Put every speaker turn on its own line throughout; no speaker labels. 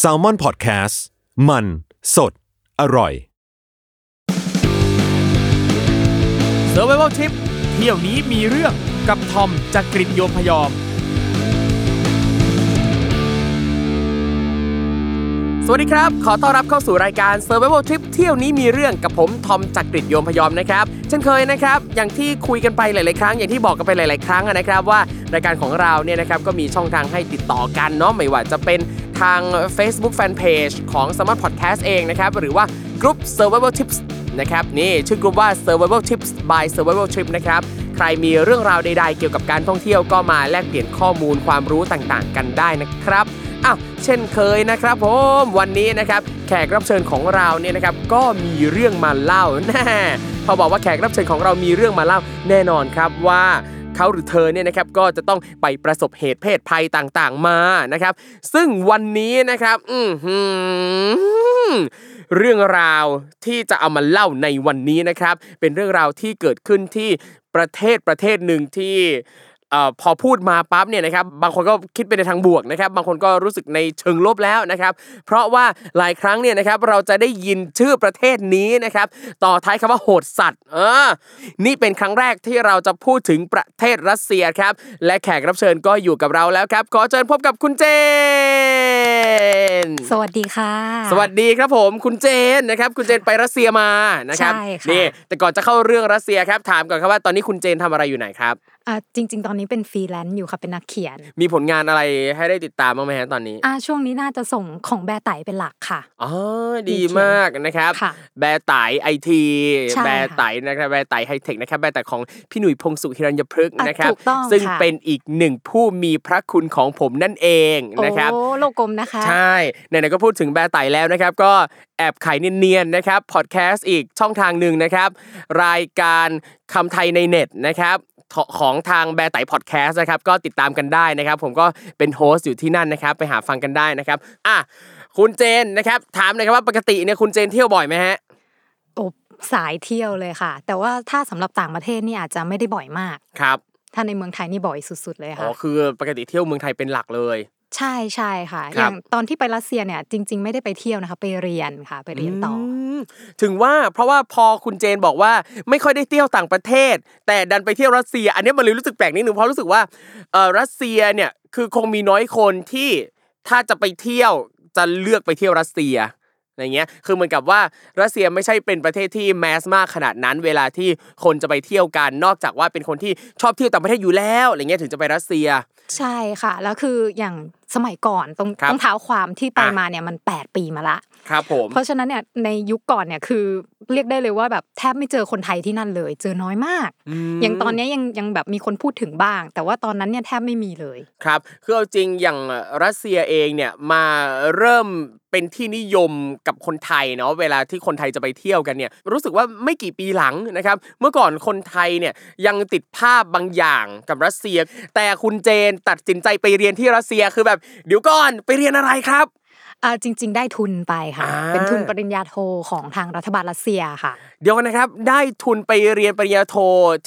s a l ม o n PODCAST มัน สด อร่อย
s u r v i v a l Trip เที่ยวนี้มีเรื่องกับทอมจากกรีฑโยมพยอม สวัสดีครับ ขอต้อนรับเข้าสู่รายการ Survival Trip เที่ยวนี้มีเรื่องกับผมทอมจากกริฑโยมพยอมนะครับ เช่นเคยนะครับ อย่างที่คุยกันไปหลาย ๆ ครั้ง อย่างที่บอกกันไปหลาย ๆ ครั้งนะครับว่ารายการของเราเนี่ยนะครับก็มีช่องทางให้ติดต่อกันเนาะไม่ว่าจะเป็นทาง Facebook Fanpage ของ s m a r t Podcast เองนะครับ หรือว่ากลุ่ม Survival Tips นะครับนี่ชื่อกลุ่มว่า Survival Tips by Survival Trip นะครับใครมีเรื่องราวใด ๆ เกี่ยวกับการท่องเที่ยวก็มาแลกเปลี่ยนข้อมูลความรู้ต่าง ๆ กันได้นะครับ อ้าวเช่นเคยนะครับผมวันนี้นะครับแขกรับเชิญของเราเนี่ยนะครับก็มีเรื่องมาเล่าแน่พอบอกว่าแขกรับเชิญของเรามีเรื่องมาเล่าแน่นอนครับว่าเขาหรือเธอเนี่ยนะครับก็จะต้องไปประสบเหตุเพศภัยต่างๆมานะครับ ซึ่งวันนี้นะครับอืเรื่องราวที่จะเอามาเล่าในวันนี้นะครับ เป็นเรื่องราวที่เกิดขึ้นที่ประเทศประเทศหนึ่งที่ พอพูดมาปั๊บเนี่ยนะครับบางคนก็คิดไปในทางบวกนะครับ บางคนก็รู้สึกในเชิงลบแล้วนะครับ เพราะว่าหลายครั้งเนี่ยนะครับเราจะได้ยินชื่อประเทศนี้นะครับต่อท้ายคำว่าโหดสัตว์เออนี่เป็นครั้งแรกที่เราจะพูดถึงประเทศรัสเซียครับ และแขกรับเชิญก็อยู่กับเราแล้วครับ ขอเชิญพบกับคุณเจน
สวัสดีค่ะ
สวัสดีครับผมคุณเจนนะครับ คุณเจนไปรัสเซียมานะครับ
ใช่ค่ะ
นี่แต่ก่อนจะเข้าเรื่องรัสเซียครับถามก่อนครับว่าตอนนี้คุณเจนทำอะไรอยู่ไหนครับ
อ่าจริง ๆ ตอนนี้เป็นฟรีแลนซ์อยู่ค่ะเป็นนักเขียน
มีผลงานอะไรให้ได้ติดตามบ้างไหมฮะตอนนี้
อ่าช่วงนี้น่าจะฝั่งของแบไต๋เป็นหลักค่ะ
อ๋อดีมากนะครับ
ค่ะ
แบไต๋ไอที
ใช่
แบไต๋นะครับแบไต๋ไฮเทคนะครับแบไต๋ของพี่หนุ่ยพงศ์สุข หิรัญพฤกษ์
อะ
นะครับ
ถูกต้อง
ซึ่ง
ค่ะ
เป็นอีกหนึ่งผู้มีพระคุณของผมนั่นเองนะครับ
โอ้โลกกลมนะคะ
ใช่ไหนๆก็พูดถึงแบไต๋แล้วนะครับ ก็แอบขายเนียนๆนะครับพอดแคสต์อีกช่องทางหนึ่งนะครับ รายการคำไทยในเน็ตนะครับ ขของทางแบร์ไตพอดแคสต์นะครับก็ติดตามกันได้นะครับ ผมก็เป็น host อยู่ที่นั่นนะครับ ไปหาฟังกันได้นะครับอะคุณเจนนะครับ ถามหน่อยครับว่าปกติเนี่ยคุณเจนเที่ยวบ่อยไหมฮะ
โอ้สายเที่ยวเลยค่ะ แต่ว่าถ้าสำหรับต่างประเทศนี่อาจจะไม่ได้บ่อยมาก
ครับ
ถ้าในเมืองไทยนี่บ่อยสุด ๆ เลย
อ๋อ
ค่ะ
คือปกติเที่ยวเมืองไทยเป็นหลักเลย
ใช่ใช่ค่ะ
ครับ
อย่างตอนที่ไปรัสเซียเนี่ยจริง ๆ ไม่ได้ไปเที่ยวนะคะ ไปเรียนค่ะ ไปเรียนต่ออ
มถึงว่าเพราะว่าพอคุณเจนบอกว่าไม่ค่อยได้เที่ยวต่างประเทศ แต่ดันไปเที่ยวรัสเซีย อันนี้มันเลยรู้สึกแปลกนิดนึงเพราะรู้สึกว่าเออรัสเซียเนี่ยคือคงมีน้อยคนที่ถ้าจะไปเที่ยวจะเลือกไปเที่ยวรัสเซียอะไรเงี้ยคือเหมือนกับว่ารัสเซียไม่ใช่เป็นประเทศที่แมสมากขนาดนั้น เวลาที่คนจะไปเที่ยวกันนอกจากว่าเป็นคนที่ชอบเที่ยวต่างประเทศอยู่แล้วอะไรเงี้ยถึงจะไปรัสเซีย
ใช่ค่ะ แล้วคืออย่างสมัยก่อนต้อง
ครับ
ต้องเท้าความที่ไป
อะ
มาเนี่ยมัน 8 ปีมาละ
ครับผม
เพราะฉะนั้นเนี่ยในยุคก่อนเนี่ยคือเรียกได้เลยว่าแบบแทบไม่เจอคนไทยที่นั่นเลย เจอน้อยมาก
ม
อย่างตอนเนี้ยยังยังแบบมีคนพูดถึงบ้าง แต่ว่าตอนนั้นเนี่ยแทบไม่มีเลย
ครับคือเอาจริงอย่างรัสเซียเองเนี่ยมาเริ่มเป็นที่นิยมกับคนไทยเนาะเวลาที่คนไทยจะไปเที่ยวกันเนี่ยรู้สึกว่าไม่กี่ปีหลังนะครับเมื่อก่อนคนไทยเนี่ยยังติดภาพบางอย่างกับรัสเซีย แต่คุณเจนตัดสินใจไปเรียนที่รัสเซียคือแบบเดี๋ยวก่อนไปเรียนอะไรครับ
อ่า จริง ๆ ได้ทุนไปค่ะ
อ่า
เป็นทุนปริญญาโทของทางรัฐบาลรัสเซียค่ะ
เดี๋ยวกันนะครับ ได้ทุนไปเรียนปริญญาโท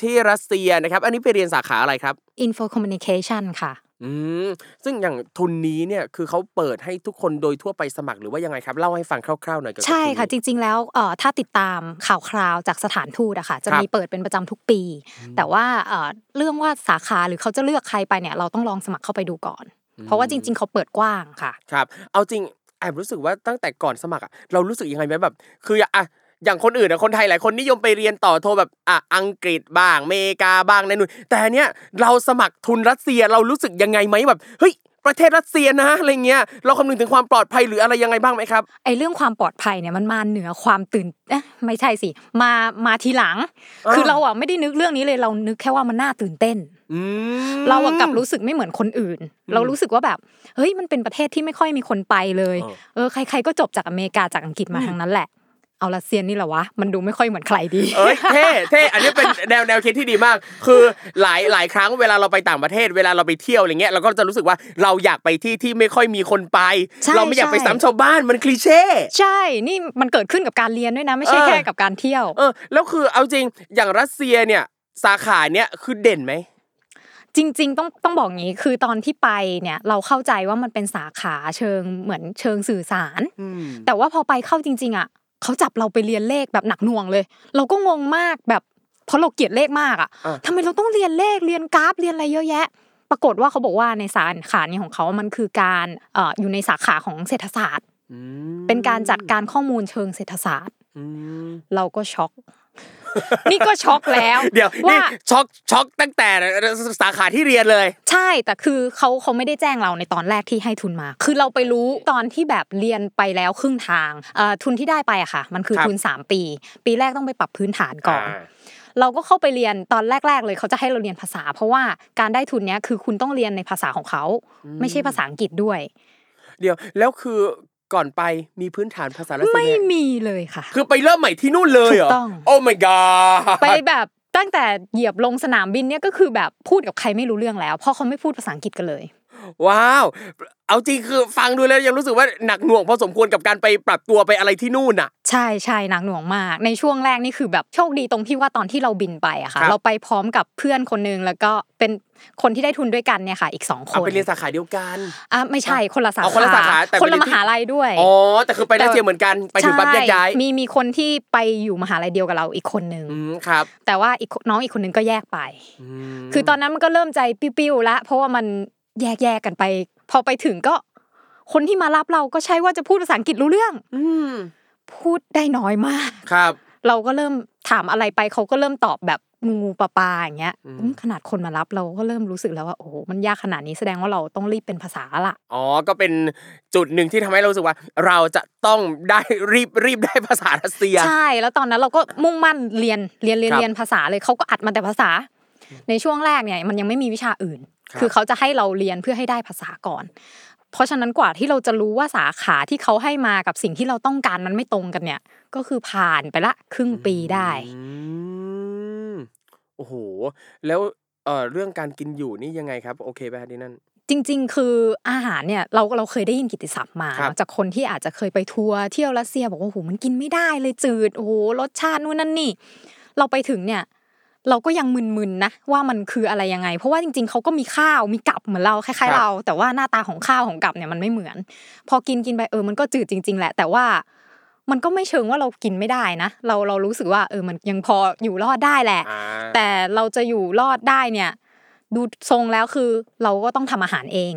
ที่รัสเซียนะครับ อันนี้ไปเรียนสาขาอะไรครับ
Info Communication ค่ะ
อืมซึ่งอย่างทุนนี้เนี่ยคือเขาเปิดให้ทุกคนโดยทั่วไปสมัครหรือว่ายังไงครับ เล่าให้ฟังคร่าวๆหน่อยเกี่ยวกับ
ใช่
ทุน
ค่ะ
นี้
จริง ๆ แล้วเอ่อถ้าติดตามข่าวคราวจากสถานทูตอะค่ะจะ
ครับ
มีเปิดเป็นประจำทุกปี แต่ว่าเอ่อเรื่องว่าสาขาหรือเขาจะเลือกใครไปเนี่ยเราต้องลองสมัครเข้าไปดูก่อน เพราะว่าจริง ๆ เขาเปิดกว้างค่ะ
ครับ เอาจริง แอบรู้สึกว่าตั้งแต่ก่อนสมัครอะเรารู้สึกยังไงไหมแบบ คืออะอย่างคนอื่นอะคนไทยหลายคนนิยมไปเรียนต่อโทแบบอะอังกฤษบ้างอเมริกาบ้างในนู่นแต่อันเนี้ยเราสมัครทุนรัสเซียเรารู้สึกยังไงไหมแบบเฮ้ยประเทศรัสเซียนะอะไรเงี้ยเราคำนึงถึงความปลอดภัยหรืออะไรยังไงบ้างไหมครับ
ไอ้เรื่องความปลอดภัยเนี่ยมันมาเหนือความตื่นเอ๊ะไม่ใช่สิมามาทีหลัง
อ่า
คือเราอะไม่ได้นึกเรื่องนี้เลยเรานึกแค่ว่ามันน่าตื่นเต้น
อืม
เราอะกลับรู้สึกไม่เหมือนคนอื่น เรารู้สึกว่าแบบเฮ้ยมันเป็นประเทศที่ไม่ค่อยมีคนไปเลย
เออ
เออใคร ๆ ก็จบจากอเมริกาจากอังกฤษมาทางนั้นแหละเอารัสเซียนี่แหละวะมันดูไม่ค่อยเหมือนใครดี
เอ้ยเท่เท่อันนี้เป็นแนวแนวคิดที่ดีมาก คือหลายหลายครั้งเวลาเราไปต่างประเทศ เวลาเราไปเที่ยวอะไรเงี้ยเราก็จะรู้สึกว่าเราอยากไปที่ที่ไม่ค่อยมีคนไป
ใช่
เราไม่อยากไป
ใช่
ซ้ำชาวบ้านมันคลีเช่
ใช่ นี่มันเกิดขึ้นกับการเรียนด้วยนะ ไม่ใช่
เออ
แค่กับการเที่ยว
เออแล้วคือเอาจริงอย่างรัสเซียเนี่ยสาขาเนี่ยคือเด่นไหม
จริง ๆ ต้องต้องบอกงี้คือตอนที่ไปเนี่ยเราเข้าใจว่ามันเป็นสาขาเชิงเหมือนเชิงสื่อสาร
อืม
แต่ว่าพอไปเข้าจริง ๆอะเขาจับเราไปเรียนเลขแบบหนักหน่วงเลย เราก็งงมากแบบเพราะเราเกลียดเลขมากอะ
อะ
ทำไมเราต้องเรียนเลขเรียนกราฟเรียนอะไรเยอะแยะ ปรากฏว่าเขาบอกว่าในสาขานี้ของเขา มันคือการเอ่ออยู่ในสาขาของเศรษฐศาสตร์
อืม
เป็นการจัดการข้อมูลเชิงเศรษฐศาสตร์
อืม
เราก็ช็อก นี่ก็ช็อกแล้ว
เดี๋ยว
ว่า
นี่ช็อกช็อกตั้งแต่สาขาที่เรียนเลย
ใช่แต่คือเขาเขาไม่ได้แจ้งเราในตอนแรกที่ให้ทุนมา คือเราไปรู้ตอนที่แบบเรียนไปแล้วครึ่งทางเอ่อทุนที่ได้ไปอะค่ะ มันคือ
ครับ
ทุน 3 ปี ปีแรกต้องไปปรับพื้นฐานก่อน
อ่า
เราก็เข้าไปเรียนตอนแรก ๆ เลยเขาจะให้เราเรียนภาษา เพราะว่าการได้ทุนเนี้ยคือคุณต้องเรียนในภาษาของเขา ไม่ใช่ภาษาอังกฤษด้วย
เดี๋ยวแล้วคือ ก่อนไปมีพื้นฐานภาษารัสเซีย
ไม่
ไหม
มีเลยค่ะ
คือไปเริ่มใหม่ที่นู่นเลยเหรอ
ถูกต้อง
โอ้ my god
ไปแบบตั้งแต่เหยียบลงสนามบินเนี่ยก็คือแบบพูดกับใครไม่รู้เรื่องแล้วเพราะเขาไม่พูดภาษาอังกฤษกันเลย
ว้าว เอาจริงคือฟังดูแล้วยังรู้สึกว่าหนักหน่วงพอสมควรกับการไปปรับตัวไปอะไรที่นู่นอะ
ใช่ใช่หนักหน่วงมาก ในช่วงแรกนี่คือแบบโชคดีตรงที่ว่าตอนที่เราบินไปอะค่ะ
ครับ
เราไปพร้อมกับเพื่อนคนนึงแล้วก็เป็นคนที่ได้ทุนด้วยกันเนี่ยค่ะ อีกสองค
เอา
น
ไปเรียนสาขาเดียวกัน
อะไม่ใช่คนละสา
เอาคนละสาขาแต่
คนละ
ไปเรียน
ม
ที่
หาลัยด้วย
อ๋อแต่คือไปรัสเซียเหมือนกันไปถึงปั๊บแยกย้าย
ใช่มีมีคนที่ไปอยู่มหาลัยเดียวกับเราอีกคนนึง
อืมครับ
แต่ว่าอีกคนน้องอีกคนนึงก็แยกไป
ม
คือตอนนั้นมันก็เริ่มใจปิ้วๆแล้วเพราะว่ามัน แยกแยกๆกันไป พอไปถึงก็ คนที่มารับเราก็ใช่ว่าจะพูดภาษาอังกฤษรู้เรื่อง
อืม
พูดได้น้อยมาก
ครับ
เราก็เริ่มถามอะไรไปเขาก็เริ่มตอบแบบงูงูปลาปลาอย่างเงี้ย
อืม
อืมขนาดคนมารับเราก็เริ่มรู้สึกแล้วว่าโอ้โหมันยากขนาดนี้แสดงว่าเราต้องรีบเป็นภาษาละ
อ๋อก็เป็นจุดหนึ่งที่ทำให้เรารู้สึกว่า เราจะต้องได้รีบรีบได้ภาษารัสเซีย
ใช่ แล้วตอนนั้นเราก็มุ่งมั่นเรียนเรียนเรียน
ครับ
เรียนภาษาเลยเขาก็อัดมาแต่ภาษา ในช่วงแรกเนี่ยมันยังไม่มีวิชาอื่น
ครับ
คือเขาจะให้เราเรียนเพื่อให้ได้ภาษาก่อน เพราะฉะนั้นกว่าที่เราจะรู้ว่าสาขาที่เขาให้มากับสิ่งที่เราต้องการมันไม่ตรงกันเนี่ย ก็คือผ่านไปละครึ่งปีได้
อืมโอ้โห แล้วเอ่อเรื่องการกินอยู่นี่ยังไงครับ โอเคป่ะที่นั่น
จริง ๆ คืออาหารเนี่ยเราเราเคยได้ยินกิตติศัพท์มา
ครับ
เนอะจากคนที่อาจจะเคยไปทัวร์เที่ยวรัสเซียบอกว่าโอ้โหมันกินไม่ได้เลยจืดโอ้โหรสชาตินู่นนั่นนี่ เราไปถึงเนี่ย เราก็ยังมึนๆนะว่ามันคืออะไรยังไง เพราะว่าจริงๆเขาก็มีข้าวมีกับเหมือนเราคล้ายๆเรา แต่ว่าหน้าตาของข้าวของกับเนี่ยมันไม่เหมือน พอกินกินไปเออมันก็จืดจริง ๆ แหละ แต่ว่ามันก็ไม่เชิงว่าเรากินไม่ได้นะ เราเรารู้สึกว่าเออมันยังพออยู่รอดได้แหละ
อ่า
แต่เราจะอยู่รอดได้เนี่ย ดูทรงแล้วคือเราก็ต้องทำอาหารเอง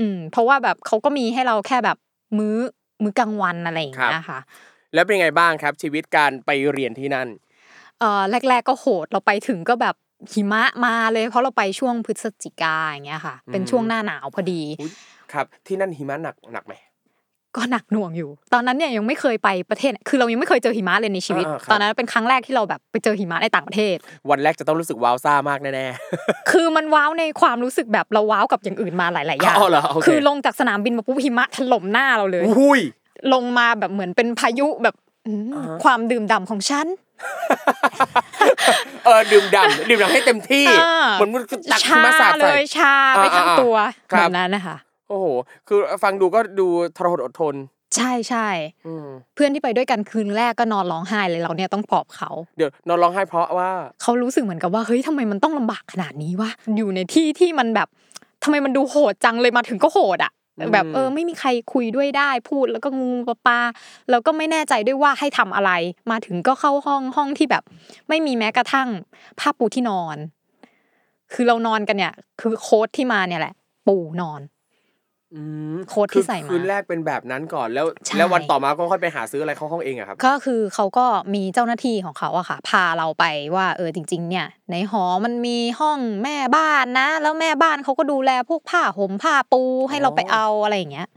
อืม เพราะว่าแบบเขาก็มีให้เราแค่แบบมื้อมื้อกลางวันอะไรอย่างเงี้ยค่ะ
แล้วเป็นไงบ้างครับ ชีวิตการไปเรียนที่นั่น
เอ่อ แรก ๆ ก็โหดเราไปถึงก็แบบหิมะมาเลยเพราะเราไปช่วงพฤศจิกาอย่างเงี้ยค่ะ เป็นช่วงหน้าหนาวพอดี
อุ๊ยครับ ที่นั่นหิมะหนักหนักไหม
ก็หนักหน่วงอยู่ ตอนนั้นเนี่ยยังไม่เคยไปประเทศ คือเรายังไม่เคยเจอหิมะเลยในชีวิต
อ่าครับ
ตอนนั้นเป็นครั้งแรกที่เราแบบไปเจอหิมะในต่างประเทศ
วันแรกจะต้องรู้สึกว้าวซ่ามากแน่
คือมันว้าวในความรู้สึกแบบเราว้าวกับอย่างอื่นมาหลายๆอย่าง
อ๋อเหรอโอเค
คือลงจากสนามบินมาปุ๊บหิมะถล่มหน้าเราเลย
ๆอุ้ย
ลงมาแบบเหมือนเป็นพายุแบบอืม
อ่าฮะ
ความดื่มด่ำของฉัน
เออดื่มด่ำดื่มด่ำให้เต็มที่
อ่า
เหมือนมันตักหิ
ชามะ
สาด
เล
ใส่
ยชาไปทั้ง
อ่าๆๆ
ตัว
ครั
แบบบนั้นนะคะ
โอ้โหคือฟังดูก็ดูทรหดอดทน
ใช่ใช่
อืม
เพื่อนที่ไปด้วยกันคืนแรกก็นอนร้องไห้เลยเราเนี่ยต้องปลอบเขา
เดี๋ยวนอนร้องไห้เพราะว่า
เขารู้สึกเหมือนกับว่าเฮ้ยทำไมมันต้องลำบากขนาดนี้วะอยู่ในที่ที่มันแบบทำไมมันดูโหดจังเลยมาถึงก็โหดอะ
อืม
แบบเออไม่มีใครคุยด้วยได้พูดแล้วก็งูปลาปาแล้วก็ไม่แน่ใจด้วยว่าให้ทำอะไร มาถึงก็เข้าห้องห้องที่แบบ ไม่มีแม้กระทั่งผ้าปูที่นอน คือเรานอนกันเนี่ย คือโค้ดที่มาเนี่ยแหละ ปูนอน โค้ดที่ใส่มา
คืนแรกเป็นแบบนั้นก่อนแล้ว
ใช่
แล้ววันต่อมาก็ค่อยไปหาซื้ออะไรเข้าห้องเองอะครับ
ก็คือเขาก็มีเจ้าหน้าที่ของเขาอะค่ะ พาเราไปว่าเออจริง ๆ เนี่ย ในหอมันมีห้องแม่บ้านนะ แล้วแม่บ้านเขาก็ดูแลพวกผ้าห่มผ้าปูให้เราไปเอาอะไรอย่างเงี้ย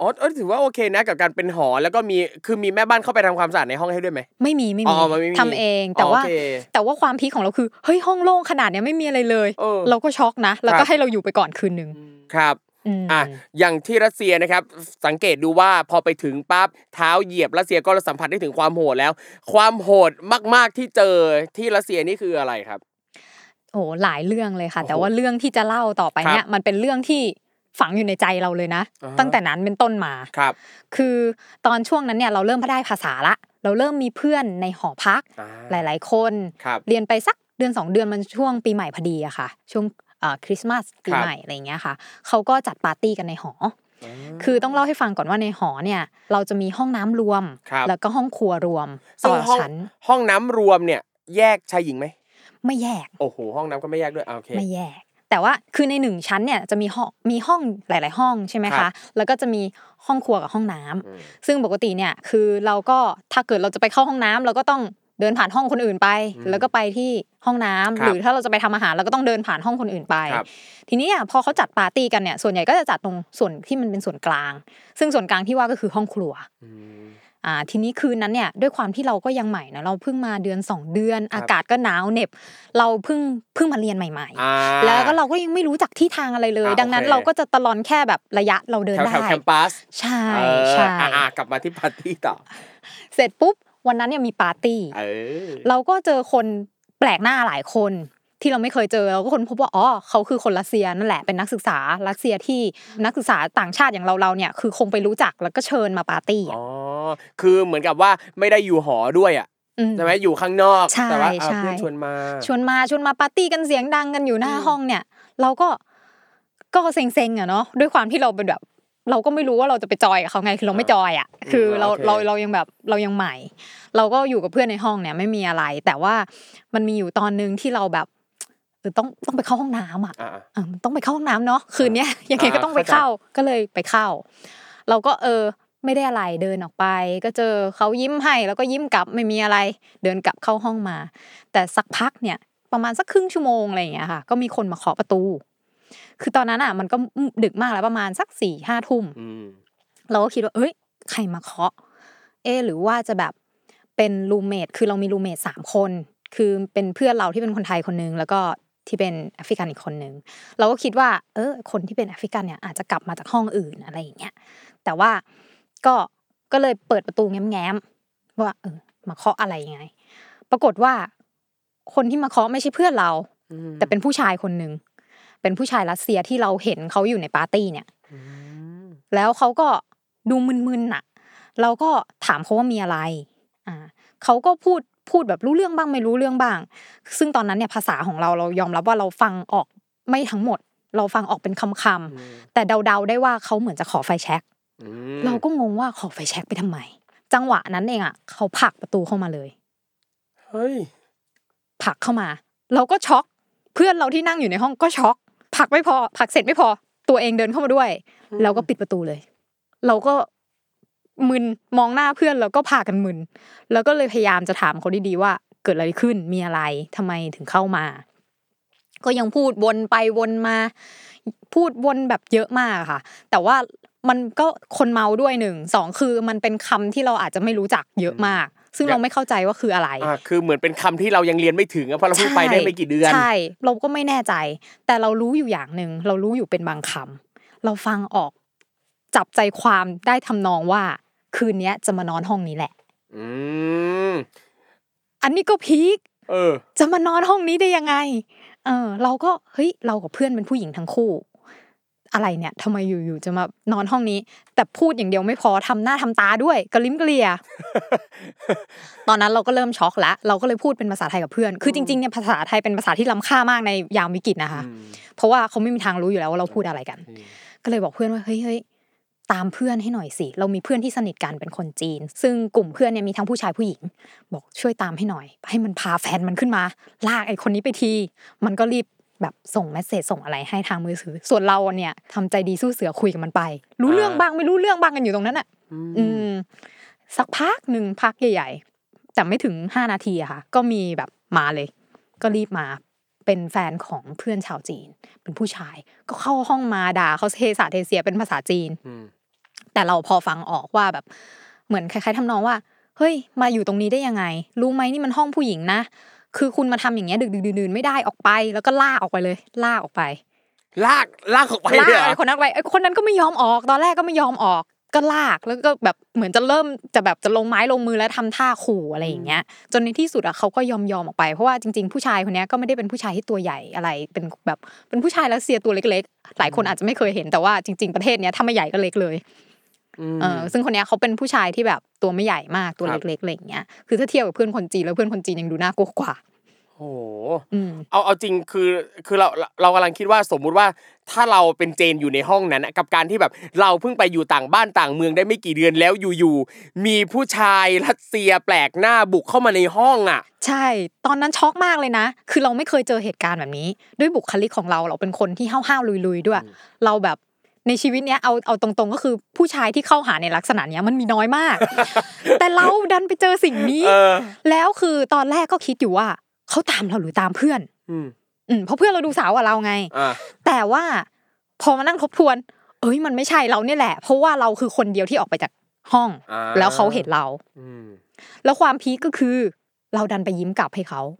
อ๋อเออถือว่าโอเคนะกับการเป็นหอแล้วก็มีคือมีแม่บ้านเข้าไปทำความสะอาดในห้องให้ด้วยไหม
ไม่มีไม่
อ๋
มี
อมันไม่มี
ทำเองแต่ว่า
อ๋อโอเค
แต่ว่าความพีคของเราคือเฮ้ยห้องโล่งขนาดเนี้ยไม่มีอะไรเลย
เออ
เราก็ช็อกนะ แล้ว
ครั
ก็
บ
ให้เราอยู่ไปก่อนคืนหนึ่ง
ครับ
ม
อะอย่างที่รัสเซียนะครับ สังเกตดูว่าพอไปถึงปั๊บเท้าเหยียบรัสเซียก็สัมผัสได้ถึงความโหดแล้ว ความโหดมาก ๆที่เจอที่รัสเซียนี่คืออะไรครับ
โอ้หลายเรื่องเลยค่ะ
โอ้โห
แต่ว่าเรื่องที่จะเล่าต่อไปเนี่ยมันเป็นเรื่องที่ฝังอยู่ในใจเราเลยนะ
อ่าฮะ
ตั้งแต่นั้นเป็นต้นมา
ครับ
คือตอนช่วงนั้นเนี่ยเราเริ่มพได้ภาษาละ เราเริ่มมีเพื่อนในหอพัก
อ่า
หลาย ๆ คน
ครับ
เรียนไปสักเดือนสองเดือนมันช่วงปีใหม่พอดีอะค่ะ ช่วงเอ่อ คริสต์มาสปี
ครับ
ใหม่อะไรอย่างเงี้ยค่ะเขาก็จัดปาร์ตี้กันในหอ คือต้องเล่าให้ฟังก่อนว่าในหอเนี่ยเราจะมีห้องน้ำรวม
ครับ
แล้วก็ห้องครัวรวม
ซึ่
ต่
ง
อ
ห้อง
ชั้น
ห้องน้ำรวมเนี่ยแยกชายหญิงไหม
ไม่แยก
โอ้โหห้องน้ำก็ไม่แยกด้วยอ่าโอเค
ไม่แยกแต่ว่าคือในหนึ่งชั้นเนี่ยจะมีห้องมีห้องหลาย ๆ ห้องใช่ไหม
ครั
คะ
บ
แล้วก็จะมีห้องครัวกับห้องน้ำ
อืม
ซึ่งปกติเนี่ยคือเราก็ถ้าเกิดเราจะไปเข้าห้องน้ำเราก็ต้อง เดินผ่านห้องคนอื่นไป
อืม
แล้วก็ไปที่ห้องน้ำ
ครับ
หรือถ้าเราจะไปทำอาหารเราก็ต้องเดินผ่านห้องคนอื่นไป
ครับ
ทีนี้อะพอเขาจัดปาร์ตี้กันเนี่ยส่วนใหญ่ก็จะจัดตรงส่วนที่มันเป็นส่วนกลาง ซึ่งส่วนกลางที่ว่าก็คือห้องครัว
อืม
อ่าทีนี้คืนนั้นเนี่ยด้วยความที่เราก็ยังใหม่นะเราเพิ่งมาเดือนสองเดือน
ครับ
อากาศก็หนาวเหน็บ เราเพิ่งเพิ่งมาเรียนใหม่
อ่า
ๆแล้วก็เราก็ยังไม่รู้จักที่ทางอะไรเลย
อ่า
ดังนั้น
โอเค
เราก็จะตะลอนแค่แบบระยะเราเดิน
แถว
ได้
แถวแคมปัส
ใช่
เออ
ใช่
อะอะกลับมาที่ปาร์ตี้ต่อ
เสร็จปุ๊บ วันนั้นเนี่ยมีปาร์ตี้
เออ
เราก็เจอคนแปลกหน้าหลายคน ที่เราไม่เคยเจอเราก็คนพบว่าอ๋อเขาคือคนรัสเซียนั่นแหละเป็นนักศึกษารัสเซียที่นักศึกษาต่างชาติอย่างเราเราเนี่ยคือคงไปรู้จักแล้วก็เชิญมาปาร์ตี้
อ๋
อะ
อคือเหมือนกับว่าไม่ได้อยู่หอด้วยอะ
ม
ใช่ไหมอยู่ข้างนอก
ใช่
แต่ว่าเอา
ใช่
เพื่อนชวนมา
ชวนมาชวนมาปาร์ตี้กันเสียงดังกันอยู่หน้า
อืม
ห้องเนี่ย เราก็ก็เซ็งๆอะเนาะด้วยความที่เราเป็นแบบ เราก็ไม่รู้ว่าเราจะไปจอยกับเขาไงคือเราไม่จอยอะคือเราเราเรายังแบบเรายังใหม่ เราก็อยู่กับเพื่อนในห้องเนี่ยไม่มีอะไร แต่ว่ามันมีอยู่ตอนนึงที่เราแบบเออต้องต้องไปเข้าห้องน้ำอะ
อ่า
เออต้องไปเข้าห้องน้ำเนาะคืนเนี้ยยังไงก็ต้องไป
เข้าใจ
เข้าก็เลยไปเข้า เราก็เออไม่ได้อะไรเดินออกไป ก็เจอเขายิ้มให้ แล้วก็ยิ้มกลับไม่มีอะไร เดินกลับเข้าห้องมา แต่สักพักเนี่ย ประมาณสักครึ่งชั่วโมงอะไรอย่างเงี้ยค่ะ ก็มีคนมาเคาะประตู คือตอนนั้นอะ มันก็ดึกมากแล้วประมาณสักสี่ห้าทุ่ม
อืม
เราก็คิดว่า เอ้ย ใครมาเคาะ เอะหรือว่าจะแบบเป็นรูเมทคือเรามีรูเมทสามคน คือเป็นเพื่อนเราที่เป็นคนไทยคนนึง แล้วก็ที่เป็นแอฟริกันอีกคนนึง เราก็คิดว่า เออ คนที่เป็นแอฟริกันเนี่ยอาจจะกลับมาจากห้องอื่นอะไรอย่างเงี้ย แต่ว่าก็ก็เลยเปิดประตูแง้มๆว่า เออ มาเคาะอะไรยังไง ปรากฏว่า คนที่มาเคาะไม่ใช่เพื่อนเรา
อืม
แต่เป็นผู้ชายคนหนึ่ง เป็นผู้ชายรัสเซียที่เราเห็นเขาอยู่ในปาร์ตี้เนี่ย
อืม
แล้วเขาก็ดูมึนๆน่ะ เราก็ถามเขาว่ามีอะไรอ่าเขาก็พูดพูดแบบรู้เรื่องบ้างไม่รู้เรื่องบ้าง ซึ่งตอนนั้นเนี่ยภาษาของเราเรายอมรับว่าเราฟังออกไม่ทั้งหมด เราฟังออกเป็นคำคำๆแต่เดาๆได้ว่าเขาเหมือนจะขอไฟแช็ก
อืม
เราก็งงว่าขอไฟแช็กไปทำไม จังหวะนั้นเองอะเขาผลักประตูเข้ามาเลย
เฮ้ย
ผลักเข้ามา เราก็ช็อก เพื่อนเราที่นั่งอยู่ในห้องก็ช็อก ผลักไม่พอผลักเสร็จไม่พอ ตัวเองเดินเข้ามาด้วยแล้วก็ปิดประตูเลย เราก็มึนมองหน้าเพื่อนแล้วก็พากันมึน แล้วก็เลยพยายามจะถามเขาดีๆว่าเกิดอะไรขึ้นมีอะไรทำไมถึงเข้ามา ก็ยังพูดวนไปวนมา พูดวนแบบเยอะมากค่ะ แต่ว่ามันก็คนเมาด้วยหนึ่งสองคือมันเป็นคำที่เราอาจจะไม่รู้จักเยอะมาก ซึ่งเราไม่เข้าใจว่าคืออะไร
อ่าคือเหมือนเป็นคำที่เรายังเรียนไม่ถึงอะเพราะเราเพิ่งไปได้ไม่กี่เดือน
ใช่เราก็ไม่แน่ใจ แต่เรารู้อยู่อย่างหนึ่งเรารู้อยู่เป็นบางคำเราฟังออกจับใจความได้ทำนองว่า คืนเนี้ยจะมานอนห้องนี้แหละ
อืม
อันนี้ก็พีค
เออ
จะมานอนห้องนี้ได้ยังไง เออ เราก็เฮ้ยเรากับเพื่อนเป็นผู้หญิงทั้งคู่ อะไรเนี่ยทำไมอยู่ๆจะมานอนห้องนี้ แต่พูดอย่างเดียวไม่พอทำหน้าทำตาด้วยกระลิ้มกระเลีย ตอนนั้นเราก็เริ่มช็อกแล้วเราก็เลยพูดเป็นภาษาไทยกับเพื่อน คือจริงๆเนี่ยภาษาไทยเป็นภาษาที่ล้ำค่ามากในยามวิกฤตนะคะ
อืม
เพราะว่าเขาไม่มีทางรู้อยู่แล้วว่าเราพูดอะไรกัน
อืม
ก็เลยบอกเพื่อนว่าเฮ้ยเฮ้ยตามเพื่อนให้หน่อยสิ เรามีเพื่อนที่สนิทกันเป็นคนจีน ซึ่งกลุ่มเพื่อนเนี่ยมีทั้งผู้ชายผู้หญิง บอกช่วยตามให้หน่อย ให้มันพาแฟนมันขึ้นมา ลากไอ้คนนี้ไปที มันก็รีบ แบบส่งเมสเซจส่งอะไรให้ทางมือถือ ส่วนเราเนี่ยทำใจดีสู้เสือคุยกับมันไป รู้เรื่องบ้างไม่รู้เรื่องบ้างกันอยู่ตรงนั้นอะ อืมสักพักหนึ่งพักใหญ่ ๆ แต่ไม่ถึงห้านาทีอะค่ะ ก็มีแบบมาเลย ก็รีบมาเป็นแฟนของเพื่อนชาวจีน เป็นผู้ชาย ก็เข้าห้องมาด่าเขาเทสาเทเสียเป็นภาษาจีน
อืม
แต่เราพอฟังออกว่าแบบ เหมือนคล้ายๆทำนองว่า เฮ้ย มาอยู่ตรงนี้ได้ยังไง รู้ไหมนี่มันห้องผู้หญิงนะ คือคุณมาทำอย่างเงี้ยดึกๆดื่นๆไม่ได้ออกไป แล้วก็ลากออกไปเลยลากออกไป
ลากลากออกไป
ลาก
เลยเหรอ
ไอ้คนนั้นไปไอ้คนนั้นก็ไม่ยอมออก ตอนแรกก็ไม่ยอมออกก็ลากแล้วก็แบบเหมือนจะเริ่มจะแบบจะลงไม้ลงมือแล้วทำท่าขู่อะไรอย่างเงี้ย จนในที่สุดอะเขาก็ยอมยอมออกไปเพราะว่าจริง ๆ ผู้ชายคนเนี้ยก็ไม่ได้เป็นผู้ชายที่ตัวใหญ่อะไร เป็นแบบเป็นผู้ชายรัสเซียตัวเล็ก ๆ หลายคนอาจจะไม่เคยเห็นแต่ว่าจริง ๆประเทศเนี้ยถ้าไม่ใหญ่ก็เล็กเลย
ม
เออซึ่งคนเนี้ยเขาเป็นผู้ชายที่แบบตัวไม่ใหญ่มากตัว
ครับ
เล็กๆอะไรอย่างเงี้ยคือถ้าเทียบกับเพื่อนคนจีนแล้วเพื่อนคนจีนยังดูน่ากลัวกว่า
โอ้โห
อืม
เอาเอาจริงคือคือเราเราเรากำลังคิดว่าสมมุติว่าถ้าเราเป็นเจนอยู่ในห้องนั้นอะกับการที่แบบเราเพิ่งไปอยู่ต่างบ้านต่างเมืองได้ไม่กี่เดือนแล้วอยู่ๆมีผู้ชายรัสเซียแปลกหน้าบุกเข้ามาในห้องอะ
ใช่ ตอนนั้นช็อกมากเลยนะ คือเราไม่เคยเจอเหตุการณ์แบบนี้ ด้วยบุคลิกของเราเราเป็นคนที่ห้าวๆลุยๆด้วย เราแบบ ในชีวิตเนี้ยเอาเอาตรงๆก็คือผู้ชายที่เข้าหาในลักษณะเนี้ยมันมีน้อยมาก แต่เราดันไปเจอสิ่งนี้
เออ
แล้วคือตอนแรกก็คิดอยู่ว่าเขาตามเราหรือตามเพื่อน
อืม
อืมเพราะเพื่อนเราดูสาวกว่าเราไง
อ่า
แต่ว่าพอมานั่งทบทวน เอ้ยมันไม่ใช่เราเนี่ยแหละ เพราะว่าเราคือคนเดียวที่ออกไปจากห้อง
อ่า
แล้วเขาเห็นเรา
อืม
แล้วความพีคก็คือ เราดันไปยิ้มกลับให้เขา
อืม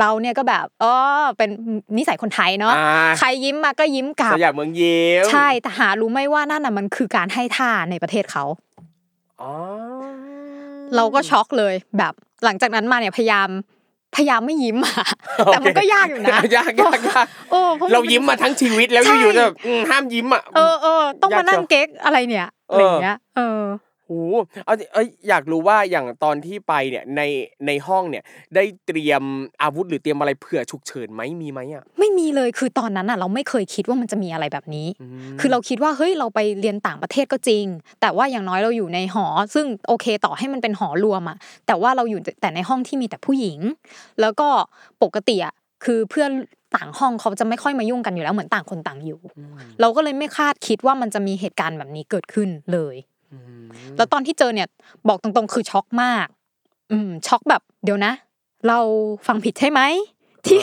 เราเนี่ยก็แบบอ๋อเป็นนิสัยคนไทยเนาะ
อ่า
ใครยิ้มมาก็ยิ้มกลับ
สยามเมืองยิ้ม
ใช่แต่หารู้ไหมว่านั่นน่ะมันคือการให้ท่าในประเทศเขา
อ๋อ
เราก็ช็อกเลยแบบหลังจากนั้นมาเนี่ยพยายามพยายามไม่ยิ้มอะแต่มันก็ยากอยู่นะ
ยากยากยาก
โอ้พะน
เรายิ้มมาทั้งชีวิตแล้ว
ใช่
อยู่ๆจะแบบอืมห้ามยิ้มอะ
เออเออต้องมานั่ง
ยากจัง
เก๊กอะไรเนี่ยอะไรอย่างเงี้ยเออ
โอ้โหเอาเอ้ยอยากรู้ว่าอย่างตอนที่ไปเนี่ยในในห้องเนี่ยได้เตรียมอาวุธหรือเตรียมอะไรเผื่อฉุกเฉินไหมมีไหมอะ
ไม่มีเลยคือตอนนั้นอะ เราไม่เคยคิดว่ามันจะมีอะไรแบบนี้ คือเราคิดว่าเฮ้ยเราไปเรียนต่างประเทศก็จริง แต่ว่าอย่างน้อยเราอยู่ในหอ ซึ่งโอเคต่อให้มันเป็นหอรวมอะแต่ว่าเราอยู่แต่ในห้องที่มีแต่ผู้หญิง แล้วก็ปกติอะคือเพื่อนต่างห้องเขาจะไม่ค่อยมายุ่งกันอยู่แล้วเหมือนต่างคนต่างอยู่ เราก็เลยไม่คาดคิดว่ามันจะมีเหตุการณ์แบบนี้เกิดขึ้นเลย แล้วตอนที่เจอเนี่ย บอกตรงๆ คือช็อกมาก อืม ช็อกแบบ เดี๋ยวนะ เราฟังผิดใช่ไหมที่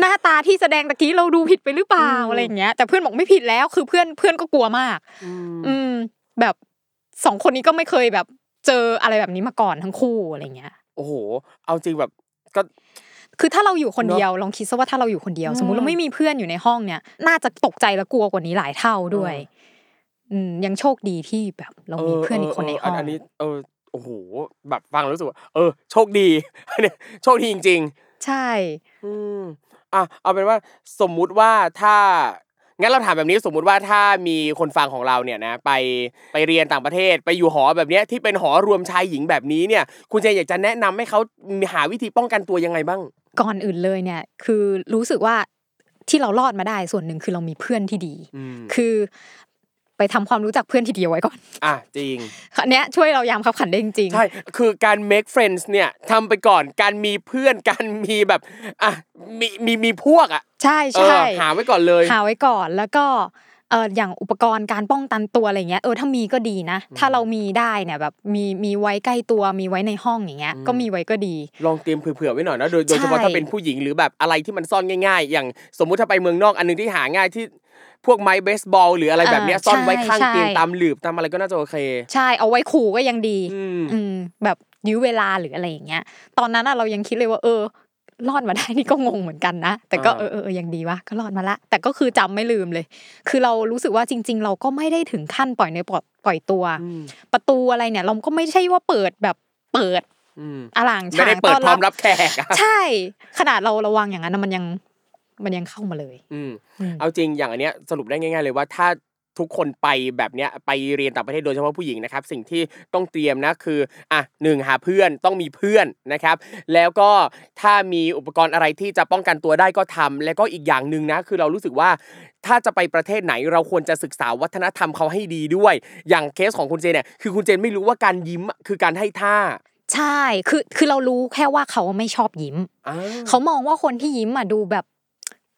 หน้าตาที่แสดงตะกี้เราดูผิดไปหรือเปล่าอะไรอย่างเงี้ย แต่เพื่อนบอกไม่ผิดแล้วคือเพื่อนเพื่อนก็กลัวมาก อืม แบบสองคนนี้ก็ไม่เคยแบบ เจออะไรแบบนี้มาก่อนทั้งคู่อะไรเงี้ย
โอ้โห เอาจริงแบบก็
คือถ้าเราอยู่คน
เนอะ
เดียวลองคิดซะว่าถ้าเราอยู่คนเดียว สมม
อื
ติ
ม
เราไม่มีเพื่อนอยู่ในห้องเนี่ย น่าจะตกใจและกลัวกว่านี้หลายเท่าด้วย อืมยังโชคดีที่แบบเรามีเพื่อนอีกคนในห้อง
อันนี้ เออโอ้โหแบบฟังแล้วรู้สึกว่าเออ โชคดีอันเนี้ยโชคดีจริง
ใช่
ๆอืมอะเอาเป็นว่าสมมุติว่าถ้างั้นเราถามแบบนี้สมมุติว่าถ้ามีคนฟังของเราเนี่ยนะไปไปเรียนต่างประเทศ ไปอยู่หอแบบเนี้ยที่เป็นหอรวมชายหญิงแบบนี้เนี่ย คุณเจอยากจะแนะนำให้เขาหาวิธีป้องกันตัวยังไงบ้าง
ก่อนอื่นเลยเนี่ย คือรู้สึกว่าที่เรารอดมาได้ส่วนหนึ่งคือเรามีเพื่อนที่ดี
อืม
คือ ไปทำความรู้จักเพื่อนที่ดีเอาไว้ก่อน
อะจริง
อันเนี้ยช่วยเรายามขับขันได้จริงๆ
ใช่ คือการ make friends เนี่ยทำไปก่อน การมีเพื่อน การมีแบบ อะ มีมีมีพวกอะ
ใช่
เออ
ใช่
หาไว้ก่อนเลย
หาไว้ก่อน แล้วก็ เอออย่างอุปกรณ์การป้องกันตัวอะไรเงี้ย เออ ถ้ามีก็ดีนะ ถ้าเรามีได้เนี่ยแบบ มีมีไว้ใกล้ตัว มีไว้ในห้องอย่างเงี้ย
อืม
ก็มีไว้ก็ดี
ลองเตรียมเผื่อๆไว้หน่อยนะ โดยโดยเฉพาะ
ใช่
ถ้าเป็นผู้หญิงหรือแบบอะไรที่มันซ่อนง่าย ๆ อย่างสมมุติถ้าไปเมืองนอกอันนึงที่หาง่ายที่ พวกไม้เบสบอลหรืออะไรแบบเนี้ยซ่อนไว้ข้างเตียงตามหลืบตามอะไรก็น่าจะโอเค
ใช่เอาไว้ขู่ก็ยังดี
อืม
อืมแบบยื้อเวลาหรืออะไรอย่างเงี้ย ตอนนั้นอะเรายังคิดเลยว่า เออ รอดมาได้นี่ก็งงเหมือนกันนะ แต่ก็
อ่า
เออเออเออยังดีวะก็รอดมาละ แต่ก็คือจำไม่ลืมเลย คือเรารู้สึกว่าจริง ๆ เราก็ไม่ได้ถึงขั้นปล่อยในอปล่อยปล่อยตัว
อืม
ประตูอะไรเนี่ย เราก็ไม่ใช่ว่าเปิดแบบเปิด
อืม
อลัง
ไม่
ฉาง
ได้เปิด
ต้อน
พร้
รั
อบมรับแขกอะ
ใช่ ขนาดเราระวังอย่างนั้นนะมันยัง มันยังเข้ามาเลย
อืม
อืม
เอาจริงอย่างอันเนี้ยสรุปได้ง่าย ๆ เลยว่าถ้าทุกคนไปแบบเนี้ยไปเรียนต่างประเทศโดยเฉพาะผู้หญิงนะครับ สิ่งที่ต้องเตรียมนะคืออะหนึ่งหาเพื่อนต้องมีเพื่อนนะครับ แล้วก็ถ้ามีอุปกรณ์อะไรที่จะป้องกันตัวได้ก็ทำแล้วก็อีกอย่างหนึ่งนะคือเรารู้สึกว่าถ้าจะไปประเทศไหนเราควรจะศึกษาวัฒนธรรมเขาให้ดีด้วย อย่างเคสของคุณเจนเนี่ยคือคุณเจนไม่รู้ว่าการยิ้มอะคือการให้ท่า
ใช่ คือ คือเรารู้แค่ว่าเขาไม่ชอบยิ้ม
อ่า
เขามองว่าคนที่ยิ้มอะดูแบบ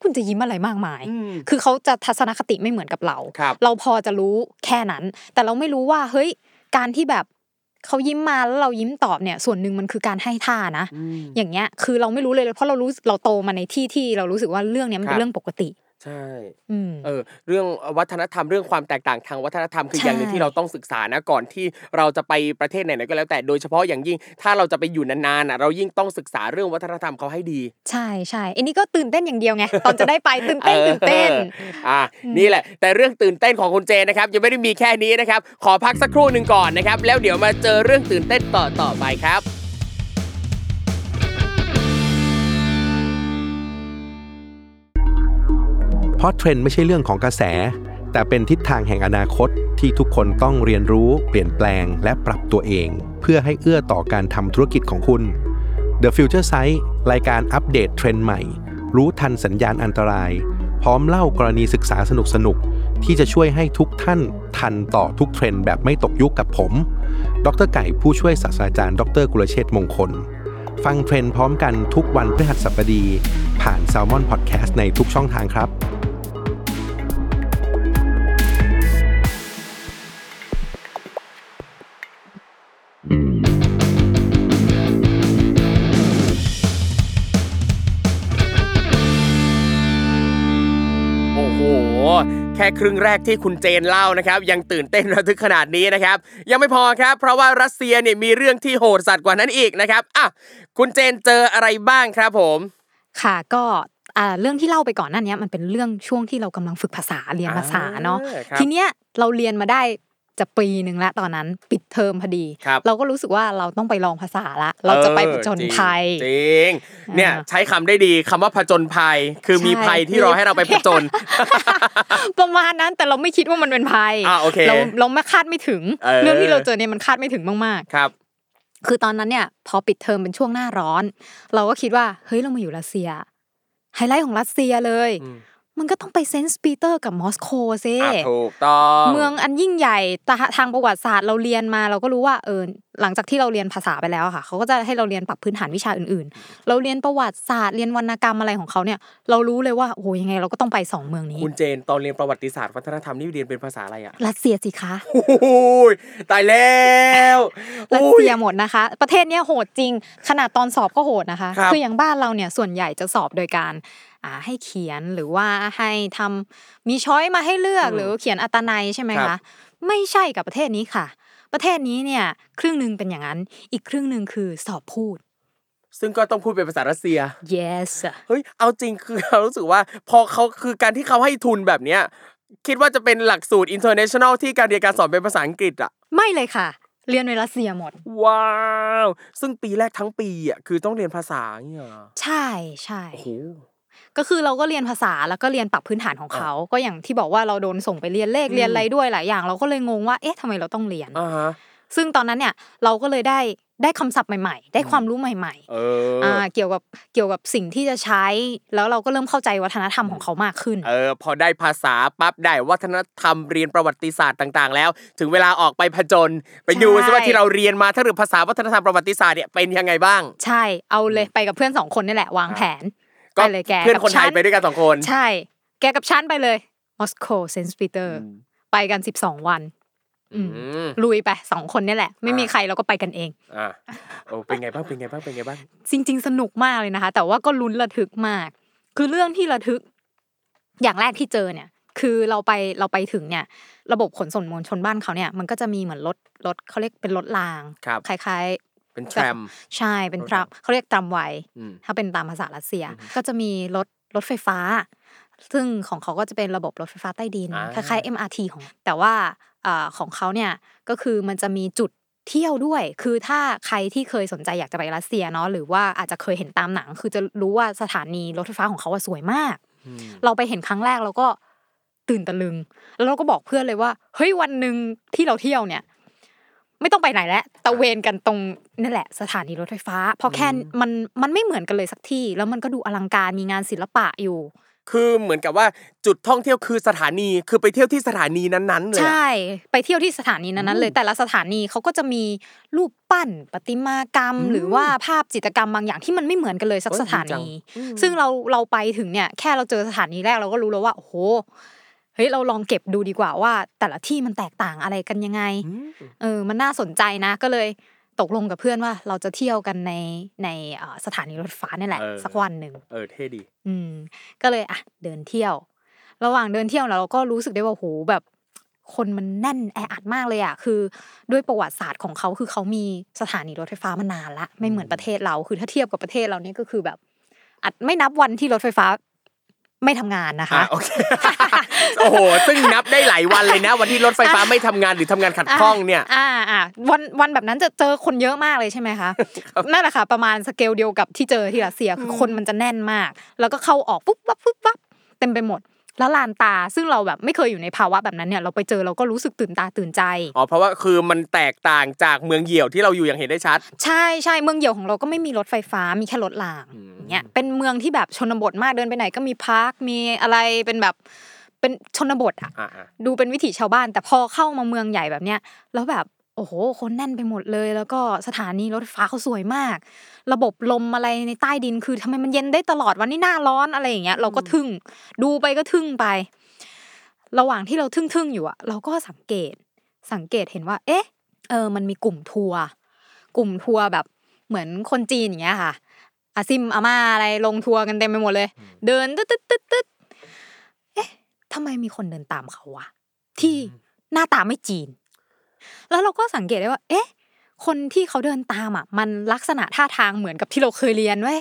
คุณจะยิ้มอะไรมากมาย
อืม
คือเขาจะทัศนคติไม่เหมือนกับเรา
ครับ
เราพอจะรู้แค่นั้น แต่เราไม่รู้ว่าเฮ้ยการที่แบบเขายิ้มมาแล้วเรายิ้มตอบเนี่ย ส่วนหนึ่งมันคือการให้ท่านะ
อืม
อย่างเงี้ย คือเราไม่รู้เลยเพราะเรารู้เราโตมาในที่ที่เรารู้สึกว่าเรื่องเนี้ยมัน
ครั
เป็
บ
นเรื่องปกติ
ใช่
อืม
เออเรื่องวัฒนธรรมเรื่องความแตกต่างทางวัฒนธรรมคือ
ใช่
อย่างหนึ่งที่เราต้องศึกษานะก่อนที่เราจะไปประเทศไหนๆก็แล้วแต่โดยเฉพาะอย่างยิ่ง ถ้าเราจะไปอยู่นานๆอะเรายิ่งต้องศึกษาเรื่องวัฒนธรรมเขาให้ดี
ใช่ใช่อันนี้ก็ตื่นเต้นอย่างเดียวไง ตอนจะได้ไปตื่นเต้นตื่นเต้น
อออะนี่แหละ แต่เรื่องตื่นเต้นของคุณเจนนะครับยังไม่ได้มีแค่นี้นะครับ ขอพักสักครู่หนึ่งก่อนนะครับ แล้วเดี๋ยวมาเจอเรื่องตื่นเต้นต่อต่อไปครับ
เพราะเทรนด์ไม่ใช่เรื่องของกระแส แต่เป็นทิศทางแห่งอนาคตที่ทุกคนต้องเรียนรู้ เปลี่ยนแปลง และปรับตัวเอง เพื่อให้เอื้อต่อการทำธุรกิจของคุณ The Future Sight รายการอัปเดตเทรนด์ใหม่ รู้ทันสัญญาณอันตราย พร้อมเล่ากรณีศึกษาสนุกๆที่จะช่วยให้ทุกท่านทันต่อทุกเทรนด์แบบไม่ตกยุคกับผม ดรไก่ผู้ช่วยศาสตราจารย์ ดรกุลเชษมงคล ฟังเทรนด์พร้อมกันทุกวันพฤหัสบดี ผ่าน Salmon Podcast ในทุกช่องทางครับ
ค่ครึ่งแรกที่คุณเจนเล่านะครับยังตื่นเต้นระทึกขนาดนี้นะครับยังไม่พอครับ เพราะว่ารัสเซียเนี่ยมีเรื่องที่โหดสัตว์กว่านั้นอีกนะครับอะคุณเจนเจออะไรบ้างครับผม
ค่ะก็อ่าเรื่องที่เล่าไปก่อนหน้านี้มันเป็นเรื่องช่วงที่เรากำลังฝึกภาษาเรียนภาษาเนาะ
อ่าครับ
ทีเนี้ยเราเรียนมาได้ จะปีหนึ่งแล้วตอนนั้นปิดเทอมพอดี
ครับ
เราก็รู้สึกว่าเราต้องไปลองภาษาละ เราจะไปผจญภัย
จริงๆเนี่ย
อ่า
ใช้คำได้ดีคำว่าผจญภัย คือมี
ใช่
ภัยที่รอให้เราไปผจญ
ประมาณนั้นแต่เราไม่คิดว่ามันเป็นภัย
อ่าโอเค
เราเราไม่คาดไม่ถึง
เออ
เรื่องที่เราเจอเนี่ยมันคาดไม่ถึงมาก
ครับ
ๆคือตอนนั้นเนี่ยพอปิดเทอมเป็นช่วงหน้าร้อน เราก็คิดว่าเฮ้ยเรามาอยู่รัสเซียไฮไลท์ของรัสเซียเลย
อื ม
มันก็ต้องไปเซนต์ปีเตอร์กับมอสโกซิ
อะถูกต้อง
เมืองอันยิ่งใหญ่ตาทางประวัติศาสตร์เราเรียนมาเราก็รู้ว่าเออหลังจากที่เราเรียนภาษาไปแล้วอะค่ะเขาก็จะให้เราเรียนปรับพื้นฐานวิชาอื่นๆ เราเรียนประวัติศาสตร์เรียนวรรณกรรมอะไรของเขาเนี่ย เรารู้เลยว่าโอ้โหยังไงเราก็ต้องไปสองเมืองนี้
คุณเจนตอนเรียนประวัติศาสตร์วัฒนธรรมนี่เรียนเป็นภาษาอะไรอะ
รัสเซียสิคะ
โอ้ยตายแล้ว
รัส
อุ้ย
เซียหมดนะคะ ประเทศเนี้ยโหดจริง ขนาดตอนสอบก็โหดนะคะ
ครับ
ออย่างบ้านเราเนี่ยส่วนใหญ่จะสอบโดยการอ่าให้เขียนหรือว่าให้ทำมีช้อยมาให้เลือกหรือเขียนอัตนัยใช่ไหมคะไม่ใช่กับประเทศนี้ค่ะ ประเทศนี้เนี่ยครึ่งหนึ่งเป็นอย่างนั้น อีกครึ่งหนึ่งคือสอบพูด
ซึ่งก็ต้องพูดเป็นภาษารัสเซีย
yes
เฮ้ย เอาจริงคือเรารู้สึกว่า พอเขาคือการที่เขาให้ทุนแบบเนี้ย คิดว่าจะเป็นหลักสูตร international ที่การเรียนการสอนเป็นภาษาอังกฤษอะ
ไม่เลยค่ะ เรียนในรัสเซียหมด
ว้าว ซึ่งปีแรกทั้งปีอะคือต้องเรียนภาษาเนี่ยเหรอ
ใช่ใช่
โอ้โห
ก็คือเราก็เรียนภาษาแล้วก็เรียนปรับพื้นฐานของเขา ก็อย่างที่บอกว่าเราโดนส่งไปเรียนเลข
อืม
เรียนอะไรด้วยหลายอย่าง เราก็เลยงงว่าเอ๊ะทำไมเราต้องเรียน
อ่าฮะ
ซึ่งตอนนั้นเนี่ยเราก็เลยได้ได้คำศัพท์ใหม่ ๆ ได้ความรู้ใหม่
เอ
ๆ
อ
อ่าเกี่ยวกับเกี่ยวกับสิ่งที่จะใช้ แล้วเราก็เริ่มเข้าใจวัฒนธรรมของเขามากขึ้น
เออพอได้ภาษาปั๊บได้วัฒนธรรมเรียนประวัติศาสตร์ต่าง ๆ แล้ว ถึงเวลาออกไปผจญไปดู
ใช่
ซิว่าที่เราเรียนมาถ้าเรื่องภาษาวัฒนธรรมประวัติศาสตร์เนี่ยเป็นยังไงบ้าง
ใช่เอาเลยไปกับเพื่อนสองคนนี่แหละวางแผน
ก็
ไปเลยแก
เพื่อน
กับ
คนไทย
ฉั
ไปด้วยกันสองคน
ใช่ แกกับฉันไปเลยมอสโกเซนต์ปีเตอร์
อืม
ไปกันสิบสองวันอืม
อืม
ลุยไปสองคนนี่แหละ ไม่มี
อ่า
ใครเราก็ไปกันเอง
อ่าโอ้เป็นไงบ้างเป็นไงบ้างเป็นไงบ้าง
จริง ๆ สนุกมากเลยนะคะ แต่ว่าก็ลุ้นระทึกมาก คือเรื่องที่ระทึก อย่างแรกที่เจอเนี่ย คือเราไปเราไปถึงเนี่ย ระบบขนส่งมวลชนบ้านเขาเนี่ย มันก็จะมีเหมือนรถรถเขาเรียกเป็นรถราง
ครับ
คล้าย
เป็นแทรม
ๆใช่เป็น
รถ
ตรามเขาเรียกตรามไว
อืม
ถ้าเป็นตามภาษารัสเซีย ก็จะมีรถรถไฟฟ้า ซึ่งของเขาก็จะเป็นระบบรถไฟฟ้าใต้ดิน
อ่า
คล้ายๆ MRT ของ แต่ว่าอ่าของเขาเนี่ยก็คือมันจะมีจุดเที่ยวด้วย คือถ้าใครที่เคยสนใจอยากจะไปรัสเซียเนาะหรือว่าอาจจะเคยเห็นตามหนัง คือจะรู้ว่าสถานีรถไฟฟ้าของเขาอะสวยมาก
อืม
เราไปเห็นครั้งแรกเราก็ตื่นตะลึง แล้วเราก็บอกเพื่อนเลยว่า เฮ้ยวันหนึ่งที่เราเที่ยวเนี่ย ไม่ต้องไปไหนแล้วตะเวนกันตรงนั่นแหละสถานีรถไฟฟ้า เพราะแค่มันมันไม่เหมือนกันเลยสักที่ แล้วมันก็ดูอลังการมีงานศิลปะอยู่
คือเหมือนกับว่าจุดท่องเที่ยวคือสถานีคือไปเที่ยวที่สถานีนั้นๆเลย
ใช่
อะ
ไปเที่ยวที่สถานีนั้นๆเลย แต่ละสถานีเขาก็จะมีรูปปั้นประติมากรรม หรือว่าภาพจิตรกรรมบางอย่างที่มันไม่เหมือนกันเลยสัก
โอ้ย
สถา
ดีจัง
นี ซึ่งเราเราไปถึงเนี่ยแค่เราเจอสถานีแรกเราก็รู้แล้วว่าโอ้โห เฮ้ยเราลองเก็บดูดีกว่าว่า แต่ละที่มันแตกต่างอะไรกันยังไง
อืม
เออมันน่าสนใจนะก็เลยตกลงกับเพื่อนว่าเราจะเที่ยวกันในในเอ่อสถานีรถไฟฟ้านี่แหละ สักวันหนึ่ง
เออเท่ดี
อืมก็เลยอะเดินเที่ยว ระหว่างเดินเที่ยวเราก็รู้สึกได้ว่าโหแบบคนมันแน่นแออัดมากเลยอะคือ ด้วยประวัติศาสตร์ของเขาคือเขามีสถานีรถไฟฟ้ามานานละไม่เหมือนประเทศเราคือถ้าเทียบกับประเทศเราเนี่ยก็คือแบบอัดไม่นับวันที่รถไฟฟ้า ไม่ทำงานนะคะ
อะโอเคโอ้โหซึ่งนับได้หลายวันเลยนะ วันที่รถไฟฟ้าไม่ทำงานหรือทำงานขัดข้องเนี่ย
อ่าอ่าวันวันแบบนั้นจะเจอคนเยอะมากเลยใช่ไหมคะนั่นแหละค่ะ ประมาณสเกลเดียวกับที่เจอที่รัสเซียคือคนมันจะแน่นมาก แล้วก็เข้าออกปุ๊บปั๊บปุ๊บปั๊บเต็มไปหมดแล้วลานตา ซึ่งเราแบบไม่เคยอยู่ในภาวะแบบนั้นเนี่ยเราไปเจอเราก็รู้สึกตื่นตาตื่นใจ
อ๋อเพราะว่าคือมันแตกต่างจากเมืองเหยี่ยวที่เราอยู่อย่างเห็นได้ชัด
ใช่ใช่เมืองเหยี่ยวของเราก็ไม่มีรถไฟฟ้ามีแค่รถรางอย่างเงี้ยเป็นเมืองที่แบบชนบทมากเดินไปไหนก็มี park มีอะไรเป็นแบบเป็นชนบทอะ
อ่า
ดูเป็นวิถีชาวบ้าน แต่พอเข้ามาเมืองใหญ่แบบเนี้ยแล้วแบบ โอ้โห คนแน่นไปหมดเลย แล้วก็สถานีรถไฟฟ้าเขาสวยมาก ระบบลมอะไรในใต้ดินคือทำไมมันเย็นได้ตลอดวันนี้หน้าร้อนอะไรอย่างเงี้ย เราก็ทึ่ง ดูไปก็ทึ่งไป ระหว่างที่เราทึ่งๆอยู่อะเราก็สังเกต สังเกตเห็นว่า เอ๊ะ เออ มันมีกลุ่มทัวร์ กลุ่มทัวร์แบบเหมือนคนจีนอย่างเงี้ยค่ะ อาซิมอาม่าอะไรลงทัวร์กันเต็มไปหมดเลย เดินตึ๊ดตึ๊ดตึ๊ดตึ๊ดเอ๊ะทำไมมีคนเดินตามเขาวะที่หน้าตาไม่จีน แล้วเราก็สังเกตได้ว่า เอ๊ะ คนที่เขาเดินตามอะ มันลักษณะท่าทางเหมือนกับที่เราเคยเรียนเว้ย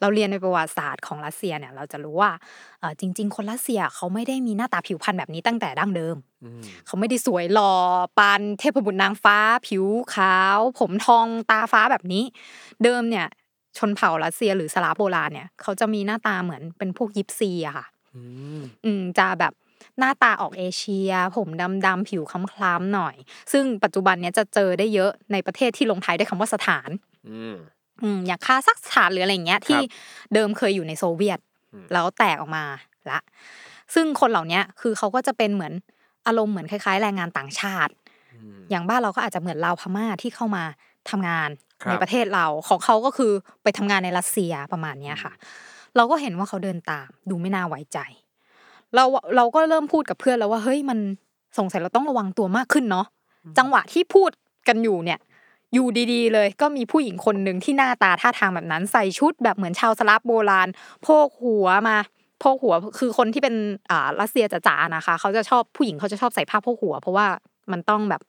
เราเรียนในประวัติศาสตร์ของรัสเซียเนี่ย เราจะรู้ว่าเออจริง ๆ คนรัสเซียเขาไม่ได้มีหน้าตาผิวพรรณแบบนี้ตั้งแต่ดั้งเดิม เขาไม่ได้สวยหล่อปานเทพบุตรนางฟ้า ผิวขาว ผมทองตาฟ้าแบบนี้ เดิมเนี่ย ชนเผ่ารัสเซียหรือสลาฟโบราณเนี่ย เขาจะมีหน้าตาเหมือนเป็นพวกยิปซีอะค่ะอืมจะแบบ หน้าตาออกเอเชีย ผมดำๆผิวคล้ำๆหน่อย ซึ่งปัจจุบันเนี้ยจะเจอได้เยอะในประเทศที่ลงท้ายด้วยคำว่าสถาน
อืม
อืมอย่างคาซัคสถานหรืออะไรอย่างเงี้ยที่เดิมเคยอยู่ในโซเวียต
อืม
แล้วแตกออกมาละ ซึ่งคนเหล่าเนี้ยคือเขาก็จะเป็นเหมือนอารมณ์เหมือนคล้ายๆ แรงงานต่างชาติ อย่างบ้านเราก็อาจจะเหมือนลาวพม่าที่เข้ามาทำงาน
ครับ
ในประเทศเราของเขาก็คือไปทำงานในรัสเซียประมาณเนี้ยค่ะ เราก็เห็นว่าเขาเดินตาม ดูไม่น่าไว้ใจ เราเราก็เริ่มพูดกับเพื่อนแล้วว่าเฮ้ยมันสงสัยเราต้องระวังตัวมากขึ้นเนาะจังหวะที่พูดกันอยู่เนี่ย อยู่ดีๆ เลยก็มีผู้หญิงคนหนึ่งที่หน้าตาท่าทางแบบนั้น ใส่ชุดแบบเหมือนชาวสลาฟโบราณโพกหัวมาโพกหัวคือคนที่เป็นอ่ารัสเซียจ๋าๆนะคะ เขาจะชอบผู้หญิงเขาจะชอบใส่ผ้าโพกหัว เพราะว่ามันต้องแบบ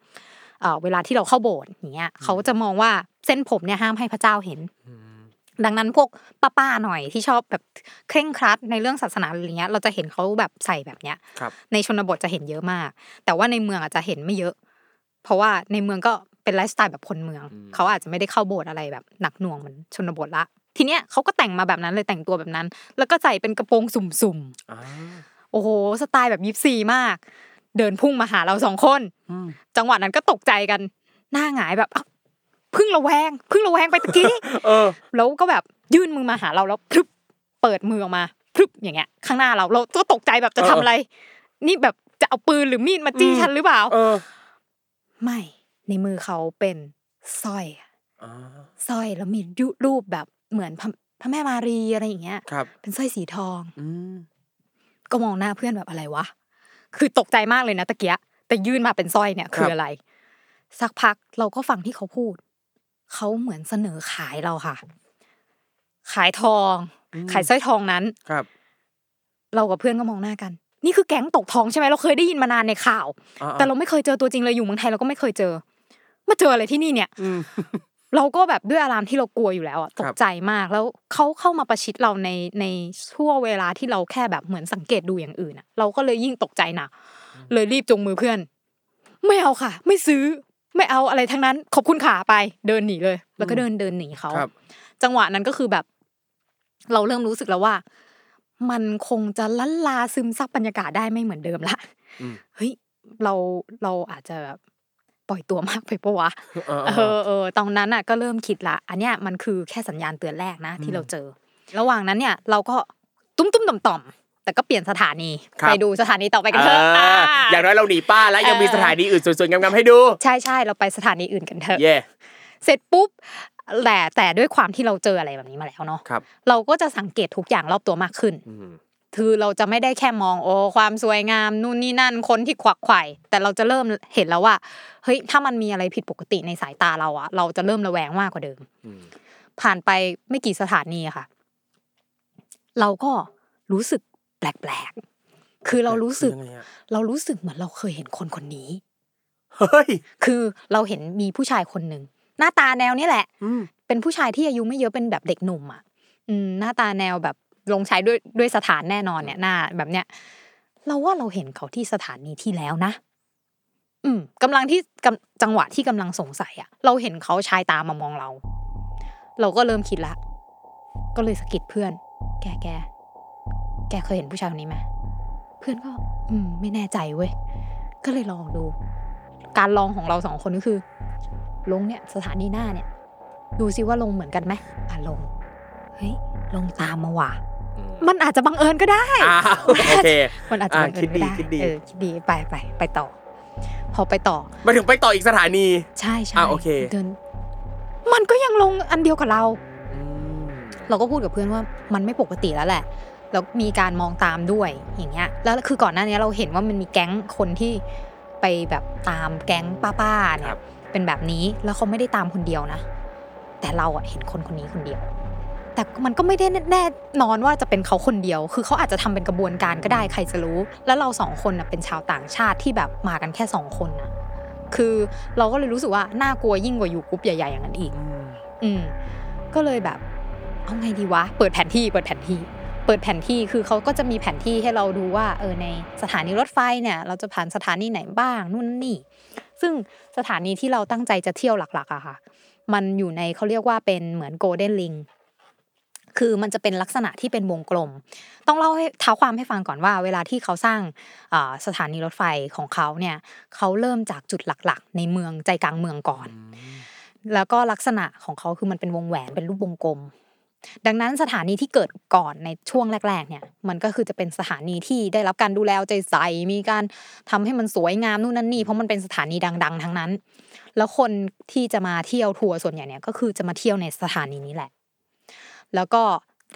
เอ่อเวลาที่เราเข้าโบสถ์อย่างเงี้ยเขาจะมองว่าเส้นผมเนี่ยห้ามให้พระเจ้าเห็น ดังนั้นพวกป้าๆหน่อยที่ชอบแบบเคร่งครัดในเรื่องศาสนาอะไรเงี้ย เราจะเห็นเขาแบบใส่แบบเนี้ย
ครับ
ในชนบทจะเห็นเยอะมาก แต่ว่าในเมืองอาจจะเห็นไม่เยอะ เพราะว่าในเมืองก็เป็นไลฟ์สไตล์แบบคนเมือง เขาอาจจะไม่ได้เข้าโบสถ์อะไรแบบหนักหน่วงเหมือนชนบทละ ทีเนี้ยเขาก็แต่งมาแบบนั้นเลยแต่งตัวแบบนั้น แล้วก็ใส่เป็นกระโปรงสุ่มๆ
อ่า
โอ้โหสไตล์แบบยิปซีมาก เดินพุ่งมาหาเราสองคนจังหวะนั้นก็ตกใจกันหน้าหงายแบบอ้าวเพึ่งระแวงเพึ่งระแวงไปตะกี้
เออ
แล้วก็แบบยื่นมือมาหาเราแล้วพรึบเปิดมือออกมาพรึบอย่างเงี้ย ข้างหน้าเราเราก็ตกใจแบบจะทำอะไร นี่แบบจะเอาปืนหรือมีดมาจี้
อืม
ฉันหรือเปล่า
เออ
ไม่ในมือเขาเป็นสร้อยอะ
อ่า
สร้อยแล้วมีรูปแบบเหมือนพระพระแม่มารีอะไรอย่างเงี้ย
ครับ
เป็นสร้อยสีทอง
อืม
ก็มองหน้าเพื่อนแบบอะไรวะคือตกใจมากเลยนะตะเกียะแต่ยื่นมาเป็นสร้อยเนี่ย คืออะไร สักพักเราก็ฟังที่เขาพูด เขาเหมือนเสนอขายเราค่ะ ขายทอง ขายสร้อยทองนั้น
ครับ
เรากับเพื่อนก็มองหน้ากัน นี่คือแก๊งตกทองใช่ไหมเราเคยได้ยินมานานในข่าว
อ่า
แต่เราไม่เคยเจอตัวจริงเลยอยู่เมืองไทยเราก็ไม่เคยเจอ มาเจออะไรที่นี่เนี่ย
อืม
เราก็แบบด้วยอารามที่เรากลัวอยู่แล้วอะตกใจมากแล้วเขาเข้ามาประชิดเราในในช่วงเวลาที่เราแค่แบบเหมือนสังเกตดูอย่างอื่นอะเราก็เลยยิ่งตกใจหนักเลยรีบจงมือเพื่อน ไม่เอาค่ะ ไม่ซื้อ ไม่เอาอะไรทั้งนั้นขอบคุณขาไปเดินหนีเลย แล้วก็เดินเดินหนีเขา
ครับ
จังหวะนั้นก็คือแบบ เราเริ่มรู้สึกแล้วว่า มันคงจะลันลาซึมซับบรรยากาศได้ไม่เหมือนเดิมละ
อืม
เฮ้ยเราเราอาจจะแบบปล่อยตัวมากไปปะวะ
เออ
เออเออตอนนั้นอะ ก็เริ่มคิดละ อันเนี้ยมันคือแค่สัญญาณเตือนแรกนะที่เราเจอ ระหว่างนั้นเนี่ย เราก็ตุ้มตุ้มต่อมต่อมๆ แต่ก็เปลี่ยนสถานี
ครับ
ไปดูสถานีต่อไปกันเถอะ
อ่า
อ่า
อย่างน้อยเราหนีป้าแล้วยังมี
เออ
สถานีอื่นสวยๆงามๆให้ดู
ใช่ใช่เราไปสถานีอื่นกันเถอะ
เย่
เสร็จปุ๊บแต่แต่ด้วยความที่เราเจออะไรแบบนี้มาแล้วเนาะ
ครับ
เราก็จะสังเกตทุกอย่างรอบตัวมากขึ้น
อืม
คือเราจะไม่ได้แค่มองโอ้ความสวยงามนู่นนี่นั่นคนที่ขวักไขว่แต่เราจะเริ่มเห็นแล้วว่าเฮ้ยถ้ามันมีอะไรผิดปกติในสายตาเราอะเราจะเริ่มระแวงมากกว่าเดิม
อืม
ผ่านไปไม่กี่สถานีอะค่ะ เราก็รู้สึกแป ลกๆ คือเรารู้สึก
ยังไงอะ
เรารู้สึกเหมือนเราเคยเห็นคนคนนี้
เฮ้ย
คือเราเห็นมีผู้ชายคนหนึ่งหน้าตาแนวนี้แหละ
อืม
เป็นผู้ชายที่อายุไม่เยอะเป็นแบบเด็กหนุ่มอะ อืม หน้าตาแนวแบบลงใช้ด้วยด้วยสถานแน่นอนเนี่ยหน้า แบบเนี้ย เราว่าเราเห็นเขาที่สถานีที่แล้วนะ อืมกำลังที่กำจังหวะที่กำลังสงสัยอะ เราเห็นเขาชายตามมามองเรา เราก็เริ่มคิดละ ก็เลยสะกิดเพื่อน แกแก แกเคยเห็นผู้ชายคนนี้ไหมเพื่อนก็ อืม ไม่แน่ใจเว้ย ก็เลยลองดู การลองของเราสองคนก็คือ ลงเนี่ยสถานีหน้าเนี่ย ดูซิว่าลงเหมือนกันไหมอะลง เฮ้ย ลงตามมาว่ะ มันอาจจะบังเอิญก็ได้
อ้าวโอเค
มันอาจจะบังเอิญก็ได้
อะคิดดีคิดดี
เออคิดดีไปไปไปต่อ พอไปต่อ
มาถึงไปต่ออีกสถานี
ใช่ใช่
อะโอเค
เดินมันก็ยังลงอันเดียวกับเรา
อืม
เราก็พูดกับเพื่อนว่ามันไม่ปกติแล้วแหละ แล้วมีการมองตามด้วยอย่างเงี้ยแล้วคือก่อนหน้านี้เราเห็นว่ามันมีแก๊งคนที่ไปแบบตามแก๊งป้าๆเนี่ยเป็นแบบนี้แล้วเขาไม่ได้ตามคนเดียวนะ แต่เราอะเห็นคนคนนี้คนเดียว แต่มันก็ไม่ได้แน่นอนว่าจะเป็นเขาคนเดียว คือเขาอาจจะทำเป็นกระบวนการก็ได้ใครจะรู้ แล้วเราสองคนนะเป็นชาวต่างชาติที่แบบมากันแค่สองคนนะคือเราก็เลยรู้สึกว่าน่ากลัวยิ่งกว่าอยู่กรุ๊ปใหญ่ๆอย่างนั้นอีก
อืม
อืมก็เลยแบบเอาไงดีวะ เปิดแผนที่เปิดแผนที่ เปิดแผนที่คือเขาก็จะมีแผนที่ให้เราดูว่าเออในสถานีรถไฟเนี่ยเราจะผ่านสถานีไหนบ้างนู่นนี่ ซึ่งสถานีที่เราตั้งใจจะเที่ยวหลักๆอะค่ะ มันอยู่ในเขาเรียกว่าเป็นเหมือนโกลเด้นลิงคือมันจะเป็นลักษณะที่เป็นวงกลม ต้องเล่าให้เท้าความให้ฟังก่อนว่า เวลาที่เขาสร้างอ่าสถานีรถไฟของเขาเนี่ยเขาเริ่มจากจุดหลักๆ ในเมืองใจกลางเมืองก่อน แล้วก็ลักษณะของเขาคือมันเป็นวงแหวนเป็นรูปวงกลม ดังนั้นสถานีที่เกิดก่อนในช่วงแรกๆเนี่ยมันก็คือจะเป็นสถานีที่ได้รับการดูแลเอาใจใส่มีการทำให้มันสวยงามนู่นนั่นนี่เพราะมันเป็นสถานีดัง ๆ ทั้งนั้น แล้วคนที่จะมาเที่ยวทัวร์ส่วนใหญ่เนี่ยก็คือจะมาเที่ยวในสถานีนี้แหละ แล้วก็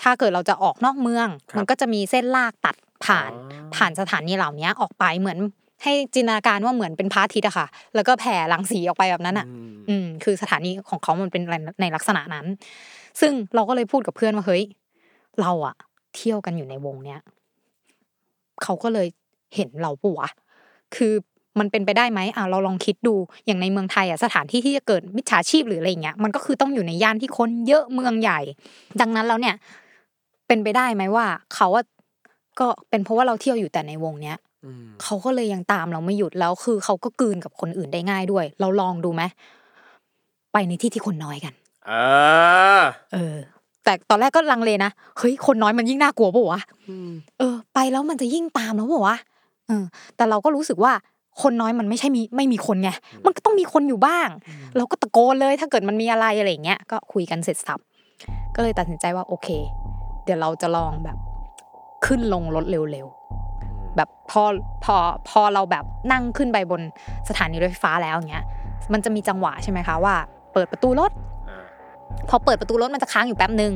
ถ้าเกิดเราจะออกนอกเมือง
ครับ
มันก็จะมีเส้นลากตัดผ่าน
อ๋อ
ผ่านสถานีเหล่านี้ออกไปเหมือนให้จินตนาการว่าเหมือนเป็นพระอาทิตย์อะค่ะ แล้วก็แผ่รังสีออกไปแบบนั้นอะ
อืม
อืมคือสถานีของเขามันเป็นในลักษณะนั้น ซึ่งเราก็เลยพูดกับเพื่อนว่าเฮ้ยเราอะเที่ยวกันอยู่ในวงเนี้ยเขาก็เลยเห็นเราปะวะคือมันเป็นไปได้ไหมอะเราลองคิดดู อย่างในเมืองไทยอะสถานที่ที่จะเกิดมิจฉาชีพหรืออะไรเงี้ย มันก็คือต้องอยู่ในย่านที่คนเยอะเมืองใหญ่ ดังนั้นแล้วเนี่ย เป็นไปได้ไหมว่า เขาอะก็เป็นเพราะว่าเราเที่ยวอยู่แต่ในวงเนี้ย
อืม
เขาก็เลยยังตามเราไม่หยุดแล้ว คือเขาก็กลืนกับคนอื่นได้ง่ายด้วย เราลองดูไหมไปในที่ที่คนน้อยกัน
เออ
เออ แต่ตอนแรกก็ลังเลนะเฮ้ยคนน้อยมันยิ่งน่ากลัวปะวะ
อืม
เออ ไปแล้วมันจะยิ่งตามแล้วปะวะเออ แต่เราก็รู้สึกว่าคนน้อยมันไม่ใช่มีไม่มีคนไงมันก็ต้องมีคนอยู่บ้าง เราก็ตะโกนเลยถ้าเกิดมันมีอะไรอะไรอย่างเงี้ยก็คุยกันเสร็จสับก็เลยตัดสินใจว่าโอเค เดี๋ยวเราจะลองแบบ ขึ้นลงรถเร็วๆแบบพอพอพอเราแบบนั่งขึ้นไปบนสถานีรถไฟฟ้าแล้วอย่างเงี้ยมันจะมีจังหวะใช่ไหมคะว่า เปิดประตูรถ
อ่า
พอเปิดประตูรถมันจะค้างอยู่แป๊บหนึ่ง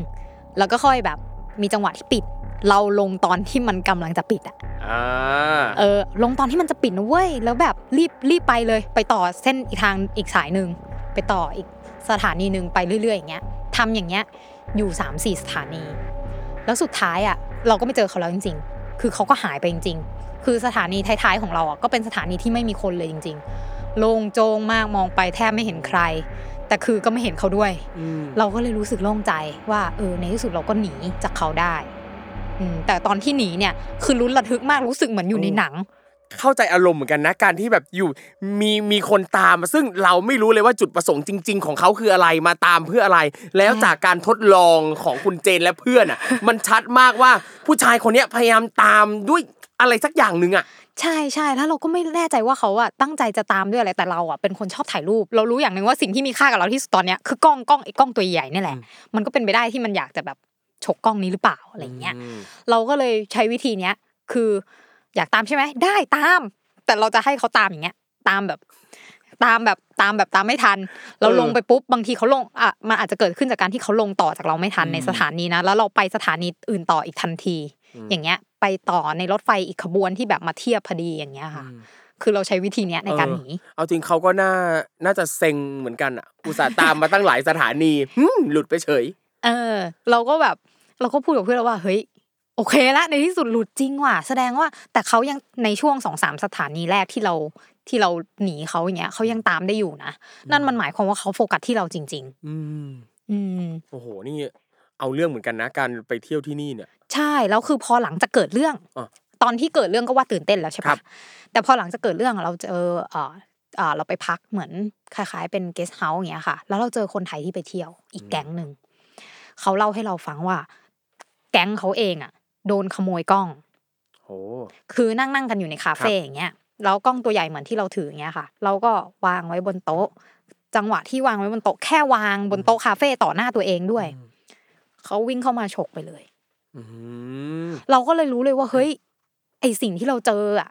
แล้วก็ค่อยแบบมีจังหวะที่ปิด เราลงตอนที่มันกำลังจะปิดอะ
อ่า
เออ ลงตอนที่มันจะปิดนะเว้ยแล้วแบบรีบรีบไปเลย ไปต่อเส้นอีกทางอีกสายหนึ่งไปต่ออีกสถานีหนึ่งไปเรื่อยๆอย่างเงี้ยทำอย่างเงี้ยอยู่3ามสี่สถานี แล้วสุดท้ายอะเราก็ไม่เจอเขาแล้วจริง ๆ คือเขาก็หายไปจริง ๆ คือสถานีท้ายๆของเราอะก็เป็นสถานีที่ไม่มีคนเลยจริง ๆ โล่งโจงมากมองไปแทบไม่เห็นใคร แต่คือก็ไม่เห็นเขาด้วย
อืม
เราก็เลยรู้สึกโล่งใจว่าเออในที่สุดเราก็หนีจากเขาได้อืมแต่ตอนที่หนีเนี่ยคือลุ้นระทึกมากรู้สึกเหมือนอยู่ในหนัง
เข้าใจอารมณ์เหมือนกันนะการที่แบบอยู่มีมีคนตามมาซึ่งเราไม่รู้เลยว่าจุดประสงค์จริง ๆ ของเขาคืออะไรมาตามเพื่ออะไร แล้วจากการทดลองของคุณเจนและเพื่อนอะ มันชัดมากว่าผู้ชายคนเนี้ยพยายามตามด้วยอะไรสักอย่างหนึ่งอะ
ใช่ใช่แล้วเราก็ไม่แน่ใจว่าเขาอะตั้งใจจะตามด้วยอะไรแต่เราอะเป็นคนชอบถ่ายรูป เรารู้อย่างหนึ่งว่าสิ่งที่มีค่ากับเราที่สุดตอนเนี้ยคือกล้องกล้องไอ้กล้องตัวใหญ่เนี่ยแหละ มันก็เป็นไปได้ที่มันอยากจะแบบฉกกล้องนี้หรือเปล่าอะไรเงี้ยเราก็เลยใช้วิธีเนี้ยคืออยากตามใช่ไหมได้ตาม แต่เราจะให้เขาตามอย่างเงี้ย ตามแบบ ตามแบบตามแบบตามไม่ทัน เรา
เออ
ลงไปปุ๊บบางทีเขาลงอะมันอาจจะเกิดขึ้นจากการที่เขาลงต่อจากเราไม่ทัน
อืม
ในสถานีนะแล้วเราไปสถานีอื่นต่ออีกทันที อย่างเงี้ย ไปต่อในรถไฟอีกขบวนที่แบบมาเทียบพอดีอย่างเงี้ยค่ะ คือเราใช้วิธีเนี้ยในการหนี
เอาจริงเขาก็น่าน่าจะเซ็งเหมือนกันอะอุตส่าห์ตามมาตั้งหลายสถานีหึ่มหลุดไปเฉย
เออ เราก็แบบเราก็พูดกับเพื่อนเราว่าเฮ้ยโอเคละในที่สุดหลุดจริงว่ะแสดงว่า แต่เขายังในช่วงสองสามสถานีแรกที่เราที่เราหนีเขาอย่างเงี้ยเขายังตามได้อยู่นะนั่นมันหมายความว่าเขาโฟกัสที่เราจริง
อืม
ๆอืม
โอ้โหนี่ เอาเรื่องเหมือนกันนะการไปเที่ยวที่นี่เนี่ย
ใช่แล้วคือพอหลังจากเกิดเรื่อง
อะ
ตอนที่เกิดเรื่องก็ว่าตื่นเต้นแล้วใช่
ครั
ปะ
บ
แต่พอหลังจากเกิดเรื่องเราเจอเอ่อเอ่อเราไปพักเหมือนคล้ายๆ เป็นเกสต์เฮาส์อย่างเงี้ยค่ะ แล้วเราเจอคนไทยที่ไปเที่ยวอีกแก๊งหนึ่งเขาเล่าให้เราฟังว่า แก๊งเขาเองอะ โดนขโมยกล้อง
โอ้
คือนั่งนั่งกันอยู่ในคาเฟ่อย่างเงี้ยแล้วกล้องตัวใหญ่เหมือนที่เราถืออย่างเงี้ยค่ะ เราก็วางไว้บนโต๊ะ จังหวะที่วางไว้บนโต๊ะแค่วางบนโต๊ะคาเฟ่ต่อหน้าตัวเองด้วย เขาวิ่งเข้ามาฉกไปเลย
อืม
เราก็เลยรู้เลยว่าเฮ้ย ไอสิ่งที่เราเจออะ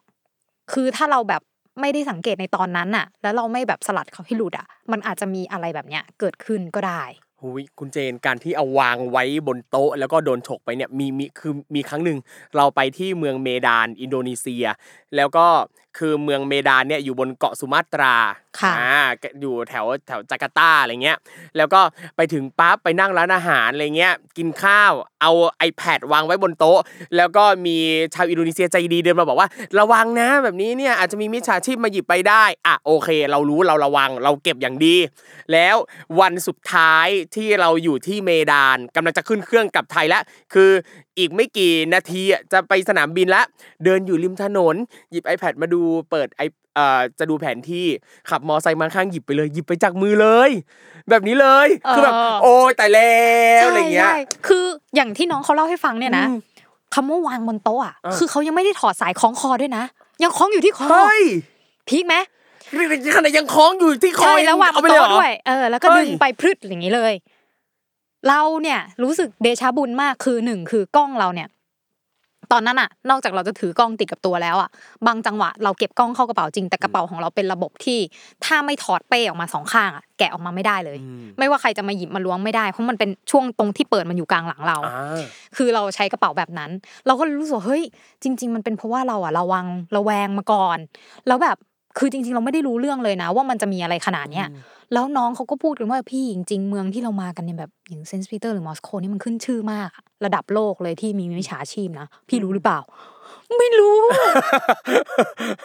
คือถ้าเราแบบไม่ได้สังเกตในตอนนั้นน่ะ แล้วเราไม่แบบสลัดเขาให้หลุดอะ มันอาจจะมีอะไรแบบเนี้ยเกิดขึ้นก็ได้
หุยคุณเจนการที่เอาวางไว้บนโต๊ะ แล้วก็โดนฉกไปเนี่ยมีมีคือมีครั้งหนึ่งเราไปที่เมืองเมดานอินโดนีเซีย แล้วก็คือเมืองเมดานเนี่ยอยู่บนเกาะสุมาตรา
ค่ะ
อ่าอยู่แถวแถวจาการ์ตาอะไรเงี้ย แล้วก็ไปถึงปั๊บไปนั่งร้านอาหารอะไรเงี้ย กินข้าว เอา iPad วางไว้บนโต๊ะ แล้วก็มีชาวอินโดนีเซียใจดีเดินมาบอกว่า ระวังนะแบบนี้เนี่ยอาจจะมีมิจฉาชีพมาหยิบไปได้อะโอเค เรารู้เราระวังเราเก็บอย่างดี แล้ววันสุดท้ายที่เราอยู่ที่เมดานกำลังจะขึ้นเครื่องกลับไทยแล้วคืออีกไม่กี่นาทีจะไปสนามบินแล้วเดินอยู่ริมถนน หยิบ iPad มาดูเปิดไอ จะดูแผนที่ขับมอไซค์มาข้างหยิบไปเลยหยิบไปจากมือเลย แบบนี้เลยคือแบบ
เออ
โอ้ยตายแล้วอะไรเงี้ย
ใช่คืออย่างที่น้องเขาเล่าให้ฟังเนี่ยนะ
อืม
คำว่าวางบนโต๊ะอะ
อะ
คือเขายังไม่ได้ถอดสายคล้องคอด้วยนะ ยังคล้องอยู่ที่คอ
เฮ้ย
พีคไหม
ขนาดยังคล้องอยู่ที่คอ
ใช่แล้ววางบ
เอา
น
ไปเลยเหร
โต๊ะ
อ
ด้วยเออแล้วก็
เฮ้ย
ดึงไปพรึดอย่างนี้เลย เราเนี่ยรู้สึกเดชะบุญมากคือหนึ่งคือกล้องเราเนี่ย ตอนนั้นอะนอกจากเราจะถือกล้องติดกับตัวแล้วอะบางจังหวะเราเก็บกล้องเข้ากระเป๋าจริงแต่กระเป๋าของเราเป็นระบบที่ ถ้าไม่ถอดเป้ออกมาสองข้างอะแกะออกมาไม่ได้เลย
อืม
ไม่ว่าใครจะมาหยิบมาล้วงไม่ได้เพราะมันเป็นช่วงตรงที่เปิดมันอยู่กลางหลังเรา
อ่า
คือเราใช้กระเป๋าแบบนั้น เราก็เลยรู้สึกว่าเฮ้ยจริง ๆ มันเป็นเพราะว่าเราอะระวังระแวงมาก่อน แล้วแบบ คือจริง ๆ เราไม่ได้รู้เรื่องเลยนะ ว่ามันจะมีอะไรขนาดเนี้ยแล้วน้องเขาก็พูดกันว่าพี่จริง ๆ เมืองที่เรามากันเนี่ยแบบอย่างเซนต์ปีเตอร์หรือมอสโกนี่มันขึ้นชื่อมากอะระดับโลกเลยที่มีมิจฉาชีพนะพี่รู้หรือเปล่า ไม่รู้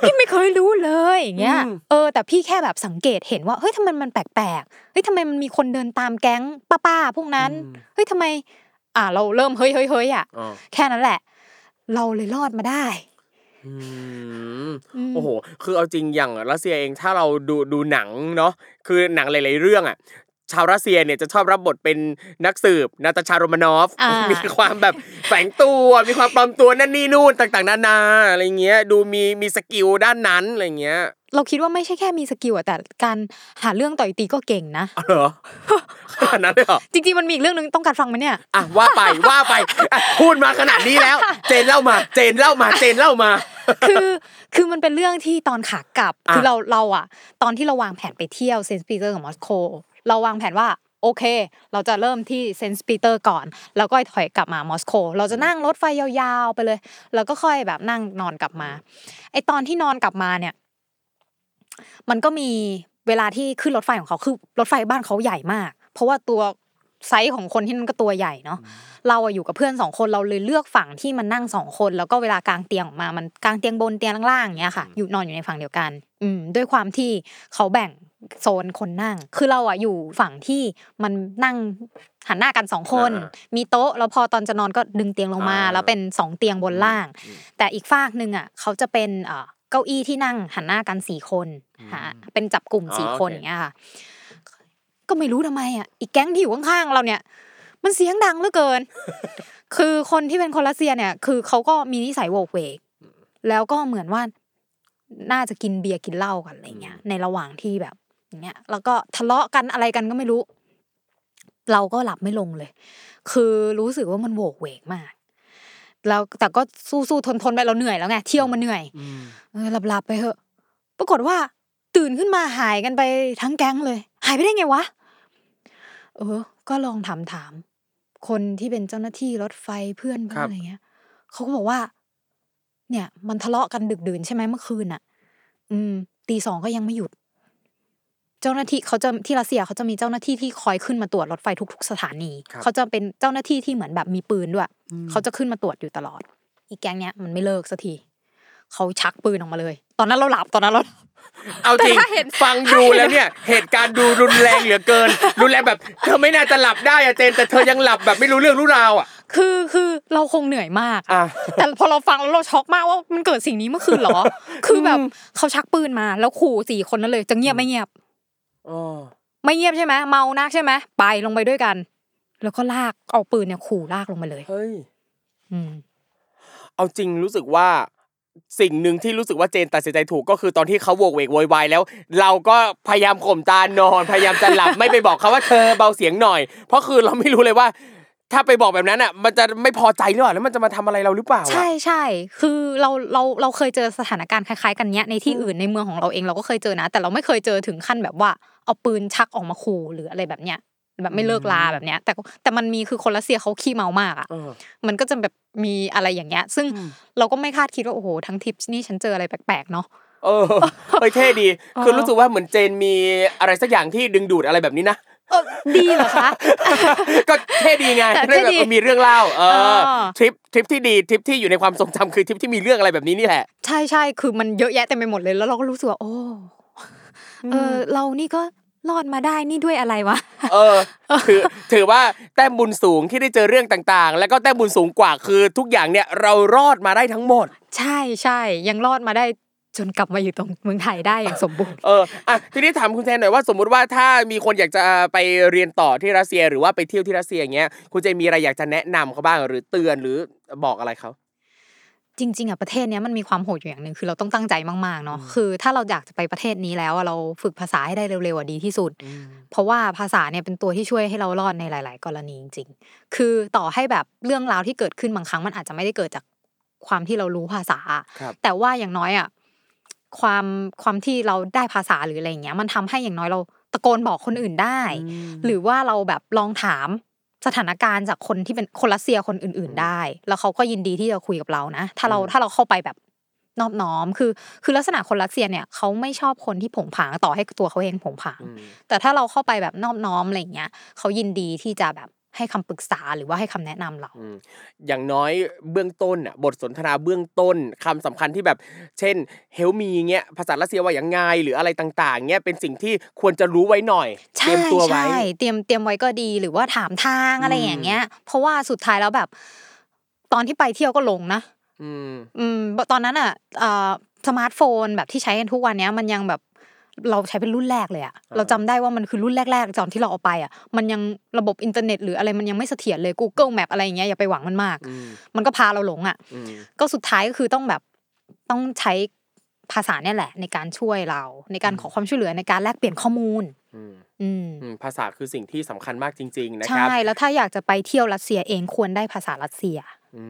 พี่ไม่เคยรู้เลยอย่างเงี้ย
อืม
เออ แต่พี่แค่แบบสังเกตเห็นว่าเฮ้ยทำไมมันแปลกๆเฮ้ยทำไมมันมีคนเดินตามแก๊งป้าๆพวกนั้นเฮ้ยทำไม อ่าเราเริ่มเฮ้ยเฮ้ยเฮ้ยอะ
อ๋อ
แค่นั้นแหละ เราเลยรอดมาได้
อืม
อืม
โอ้โห คือเอาจริงอย่างรัสเซียเองถ้าเราดูดูหนังเนาะ คือหนังหลาย ๆ เรื่องอะชาวรัสเซียเนี่ยจะชอบรับบทเป็นนักสืบนาตาชาโรมานอฟ
อ่ามี
มีความแบบแฝงตัว มีความปลอมตัวนั่นนี่นู่นต่างๆ นานาอะไรเงี้ย ดูมีมี skill ด้านนั้นอะไรเงี้ย
เราคิดว่าไม่ใช่แค่มี skill อะแต่การหาเรื่องต่อยตีก็เก่งนะ
อ๋อเหรอขนาดนั้นเลยเหรอ
จริงๆมันมีอีกเรื่องนึงต้องการฟังไหมเนี่ย
อะว่าไปว่าไปอะพูดมาขนาดนี้แล้ว เจนเล่ามา เจนเล่ามาเจนเล่ามา
คือคือมันเป็นเรื่องที่ตอนขากลับ
อะ
คือเราเราอะตอนที่เราวางแผนไปเที่ยวเซนต์ปีเตอร์กับมอสโกเราวางแผนว่าโอเค เราจะเริ่มที่เซนต์ปีเตอร์ก่อน แล้วก็ถอยกลับมามอสโก เราจะนั่งรถไฟยาวๆไปเลย แล้วก็ค่อยแบบนั่งนอนกลับมา ไอตอนที่นอนกลับมาเนี่ย มันก็มีเวลาที่ขึ้นรถไฟของเขาคือรถไฟบ้านเขาใหญ่มาก เพราะว่าตัวไซส์ของคนที่นั่นก็ตัวใหญ่เนาะเราอะอยู่กับเพื่อนสองคนเราเลยเลือกฝั่งที่มันนั่งสองคน แล้วก็เวลากางเตียงออกมามันกางเตียงบนเตียงล่างๆอย่างเงี้ยค่ะ อยู่นอนอยู่ในฝั่งเดียวกัน อืมด้วยความที่เขาแบ่งโซนคนนั่ง คือเราอะอยู่ฝั่งที่มันนั่งหันหน้ากันสองคน
อ่า
มีโต๊ะแล้วพอตอนจะนอนก็ดึงเตียงลงมา
อ่า
แล้วเป็นสองเตียงบนล่าง แต่อีกฝากหนึ่งอะเขาจะเป็น เอ่อเก้าอี้ที่นั่งหันหน้ากันสี่คนหาเป็นจับกลุ่ม
อ๋อ
สี่คน
โอเค
อย่างเงี้ยค่ะ ก็ไม่รู้ทำไมอะอีกแก๊งที่อยู่ข้างๆเราเนี่ย มันเสียงดังเหลือเกิน คือคนที่เป็นคนรัสเซียเนี่ย คือเขาก็มีนิสัยโวกเวก แล้วก็เหมือนว่าน่าจะกินเบียร์กินเหล้ากันอะไรเงี้ย ในระหว่างที่แบบอย่างเงี้ย แล้วก็ทะเลาะกันอะไรกันก็ไม่รู้ เราก็หลับไม่ลงเลย คือรู้สึกว่ามันโวกเวกมาก แล้วแต่ก็สู้ๆทนๆไปเราเหนื่อยแล้วไงเที่ยวมาเหนื่อยเออหลับๆไปเถอะปรากฏว่า ตื่นขึ้นมาหายกันไปทั้งแก๊งเลย หายไปได้ไงวะเออ ก็ลองถามถามๆคนที่เป็นเจ้าหน้าที่รถไฟเพื่อน
ครั
เพื่อน
บ
อะไรเงี้ยเขาก็บอกว่า เนี่ย มันทะเลาะกันดึกดื่นใช่ไหมเมื่อคืนอะ อืม ตีสองก็ยังไม่หยุด จจ้าหน้าที่เขาจะที่รัสเซียเขาจะมีเจ้าหน้าที่ที่คอยขึ้นมาตรวจรถไฟทุก ๆ สถานี
ครับ
เขาจะเป็นเจ้าหน้าที่ที่เหมือนแบบมีปืนด้วย เขาจะขึ้นมาตรวจอยู่ตลอด อีกแก๊งเนี้ยมันไม่เลิกสักทีเขาชักปืนออกมาเลย ตอนนั้นเราหลับตอนนั้นเรา
เอาจริง
แต่ถ้าเห็น
ฟังดูแล้วเนี่ย เหตุการณ์ดูรุนแรงเหลือเกิน รุนแรงแบบ เธอไม่น่าจะหลับได้อะเจนแต่เธอยังหลับแบบไม่รู้เรื่องรู้ราวอะ
คือคือเราคงเหนื่อยมาก
อะ
แต่พอเราฟังแล้วเราช็อกมากว่ามันเกิดสิ่งนี้เมื่อคืนเหรอ คือแบบเขาชักปืนมาแล้วขู่สี่คนนั้นเลยจะเงียบไม่เงียบ
อ๋อ
ไม่เงียบใช่ไหมเมานักใช่ไหมไปลงไปด้วยกัน แล้วก็ลากเอาปืนเนี่ยขู่ลากลงมาเลย
เฮ้ย
อืม
เอาจริงรู้สึกว่าสิ่งหนึ่งที่รู้สึกว่าเจนตัดสินใจถูกก็คือตอนที่เขาโวกเวกโวยวายแล้ว เราก็พยายามข่มตานอน พยายามจะหลับไม่ไปบอกเขาว่าเธอเบาเสียงหน่อย เพราะคือเราไม่รู้เลยว่า ถ้าไปบอกแบบนั้นอะ มันจะไม่พอใจหรือเปล่าแล้วมันจะมาทำอะไรเราหรือเปล่าอะ
ใช่ใช่คือเราเราเราเคยเจอสถานการณ์คล้ายๆ กันเนี้ยในที่อื่นในเมืองของเราเองเราก็เคยเจอนะ แต่เราไม่เคยเจอถึงขั้นแบบว่าเอาปืนชักออกมาขู่หรืออะไรแบบเนี้ยแบบไม่เลิกลาแบบเนี้ยแต่แต่มันมีคือคนรัสเซียเขาขี้เมามากอะ
เออ
มันก็จะแบบมีอะไรอย่างเงี้ย ซึ่งเราก็ไม่คาดคิดว่าโอ้โหทั้งทริปนี่ฉันเจออะไรแปลกๆเนาะ
เออเฮ้ยเท่ดี คือรู้สึกว่าเหมือนเจนมีอะไรสักอย่างที่ดึงดูดอะไรแบบนี้นะ
เออดีเหรอคะ
ก็เท่ดีไง
แต่
เรื่องแบบ
เท่ดี
มีเรื่องเล่าเออ
เออ
ทริปทริปที่ดีทริปที่อยู่ในความทรงจำคือทริปที่มีเรื่องอะไรแบบนี้นี่แหละ
ใช่ใช่คือมันเยอะแยะเต็มไปหมดเลยแล้วเราก็รู้สึกว่าโอ้เออเรานี่ก็รอดมาได้นี่ด้วยอะไรวะ
เออ ถือถือว่าแต้มบุญสูงที่ได้เจอเรื่องต่างๆ แล้วก็แต้มบุญสูงกว่าคือทุกอย่างเนี่ยเรารอดมาได้ทั้งหมด
ใช่ใช่ยังรอดมาได้ จนกลับมาอยู่ตรงเมืองไทยได้อย่างสมบูรณ์
เอออะทีนี้ถามคุณแทนหน่อยว่าสมมุติว่าถ้ามีคนอยากจะไปเรียนต่อที่รัสเซีย หรือว่าไปเที่ยวที่รัสเซียอย่างเงี้ยคุณเจนมีอะไรอยากจะแนะนำเขาบ้างหรือเตือนหรือบอกอะไรเขา
จริงๆอะประเทศเนี้ยมันมีความโหดอยู่อย่างหนึ่งคือเราต้องตั้งใจมากๆเนาะคือ ถ้าเราอยากจะไปประเทศนี้แล้วอะเราฝึกภาษาให้ได้เร็วๆอะดีที่สุด เพราะว่าภาษาเนี่ยเป็นตัวที่ช่วยให้เรารอดในหลาย ๆ กรณีจริง ๆ คือต่อให้แบบเรื่องราวที่เกิดขึ้นบางครั้งมันอาจจะไม่ได้เกิดจากความที่เรารู้ภาษา
ครับ
แต่ว่าอย่างน้อยอะ ความความที่เราได้ภาษาหรืออะไรอย่างเงี้ย มันทำให้อย่างน้อยเราตะโกนบอกคนอื่นได้ หรือว่าเราแบบลองถามสถานการณ์จากคนที่เป็นคนรัสเซียคนอื่น ๆ ได้ แล้วเขาก็ยินดีที่จะคุยกับเรานะ ถ้าเราถ้าเราเข้าไปแบบนอบน้อม คือคือลักษณะคนรัสเซียเนี่ยเขาไม่ชอบคนที่ผงผางต่อให้ตัวเขาเองผงผาง แต่ถ้าเราเข้าไปแบบนอบน้อมอะไรอย่างเงี้ยเขายินดีที่จะแบบ ให้คำปรึกษาหรือว่าให้คำแนะนำเรา
อืมอย่างน้อยเบื้องต้นอะบทสนทนาเบื้องต้นคำสำคัญที่แบบ เช่นเฮลมีเงี้ยภาษารัสเซียว่าอย่างไงหรืออะไรต่างๆเงี้ยเป็นสิ่งที่ควรจะรู้ไว้หน่อย เต
ใช่
รียมตัวไว้
ใช่เตรียมเตรียมไว้ก็ดีหรือว่าถามทางอะไรอย่างเงี้ย เพราะว่าสุดท้ายแล้วแบบ ตอนที่ไปเที่ยวก็หลงนะ
อืม
อืมตอนนั้นอะเอ่อสมาร์ทโฟนแบบที่ใช้กันทุกวันเนี้ยมันยังแบบ เราใช้เป็นรุ่นแรกเลยอะเราจำได้ว่ามันคือรุ่นแรกๆตอนที่เราเอาไปอะมันยังระบบอินเทอร์เน็ต หรืออะไรมันยังไม่เสถียรเลย Google Map อะไรอย่างเงี้ยอย่าไปหวังมันมาก
อืม
มันก็พาเราหลงอะ
อืม
ก็สุดท้ายก็คือต้องแบบต้องใช้ภาษาเนี่ยแหละ ในการช่วยเรา ในการขอความช่วยเหลือในการแลกเปลี่ยนข้อมูล
อืม
อืม
อืมภาษาคือสิ่งที่สำคัญมากจริง ๆ นะครั
ใช่
บ
แล้วถ้าอยากจะไปเที่ยวรัสเซียเองควรได้ภาษารัสเซีย
อื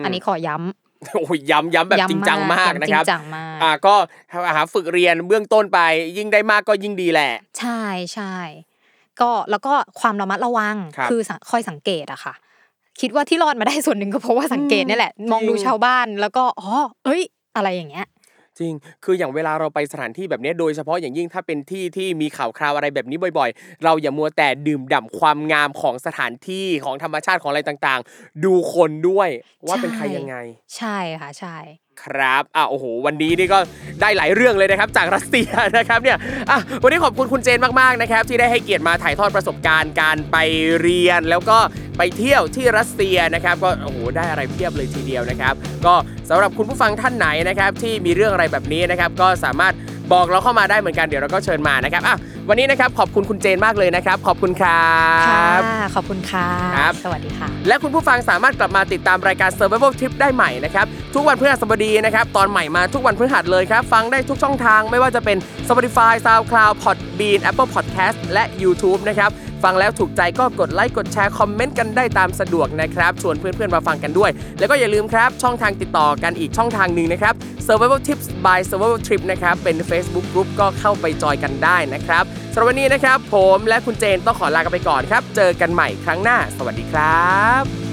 ม
อันนี้ขอย้ำ
โอ้ยย้ำย้ำแบบ
ย้ำ
จริงจังมาก
ย้ำ
นะครับ
จริงจังมาก
อ่าก็หาฝึกเรียนเบื้องต้นไป ยิ่งได้มากก็ยิ่งดีแหละ
ใช่ใช่ก็แล้วก็ความระมัดระวัง
ครับ
อสังคอยสังเกตอะค่ะ คิดว่าที่รอดมาได้ส่วนหนึ่งก็เพราะว่าสังเกตนี่แหละ
จริง
มองดูชาวบ้านแล้วก็อ๋อเอ้ย อะไรอย่างเงี้ย
จริง คืออย่างเวลาเราไปสถานที่แบบนี้โดยเฉพาะอย่างยิ่งถ้าเป็นที่ที่มีข่าวคราวอะไรแบบนี้บ่อยๆ เราอย่ามัวแต่ดื่มด่ำความงามของสถานที่ของธรรมชาติของอะไรต่างๆ ดูคนด้วยว่าเป็นใครยังไง
ใช่ค่ะใช่
ครับอะโอ้โห วันนี้นี่ก็ได้หลายเรื่องเลยนะครับ จากรัสเซียนะครับเนี่ยอะวันนี้ขอบคุณคุณเจนมากๆนะครับ ที่ได้ให้เกียรติมาถ่ายทอดประสบการณ์การไปเรียน แล้วก็ไปเที่ยวที่รัสเซียนะครับ ก็โอ้โหได้อะไรเพียบเลยทีเดียวนะครับ ก็สำหรับคุณผู้ฟังท่านไหนนะครับ ที่มีเรื่องอะไรแบบนี้นะครับ ก็สามารถ บอกเราเข้ามาได้เหมือนกันเดี๋ยวเราก็เชิญมานะครับอะวันนี้นะครับขอบคุณคุณเจนมากเลยนะครับ ขอบคุณครั
ค่ะ
บ
ขอบคุณค่ะ
ครับ
สวัสดีค่ะ
และคุณผู้ฟังสามารถกลับมาติดตามรายการ Survival Trip ได้ใหม่นะครับทุกวันพฤหัสบดีนะครับตอนใหม่มาทุกวันพฤหัสเลยครับฟังได้ทุกช่องทางไม่ว่าจะเป็น Spotify SoundCloud Podbean Apple Podcast และ YouTube นะครับ ฟังแล้วถูกใจก็กดไลค์กดแชร์คอมเมนต์กันได้ตามสะดวกนะครับ ชวนเพื่อนๆมาฟังกันด้วย แล้วก็อย่าลืมครับ ช่องทางติดต่อกันอีกช่องทางหนึ่งนะครับ Survival Tips by Survival Trip นะครับ เป็น Facebook Group ก็เข้าไปจอยกันได้นะครับสำหรับวันนี้นะครับ ผมและคุณเจนต้องขอลากันไปก่อนครับ เจอกันใหม่ครั้งหน้า สวัสดีครับ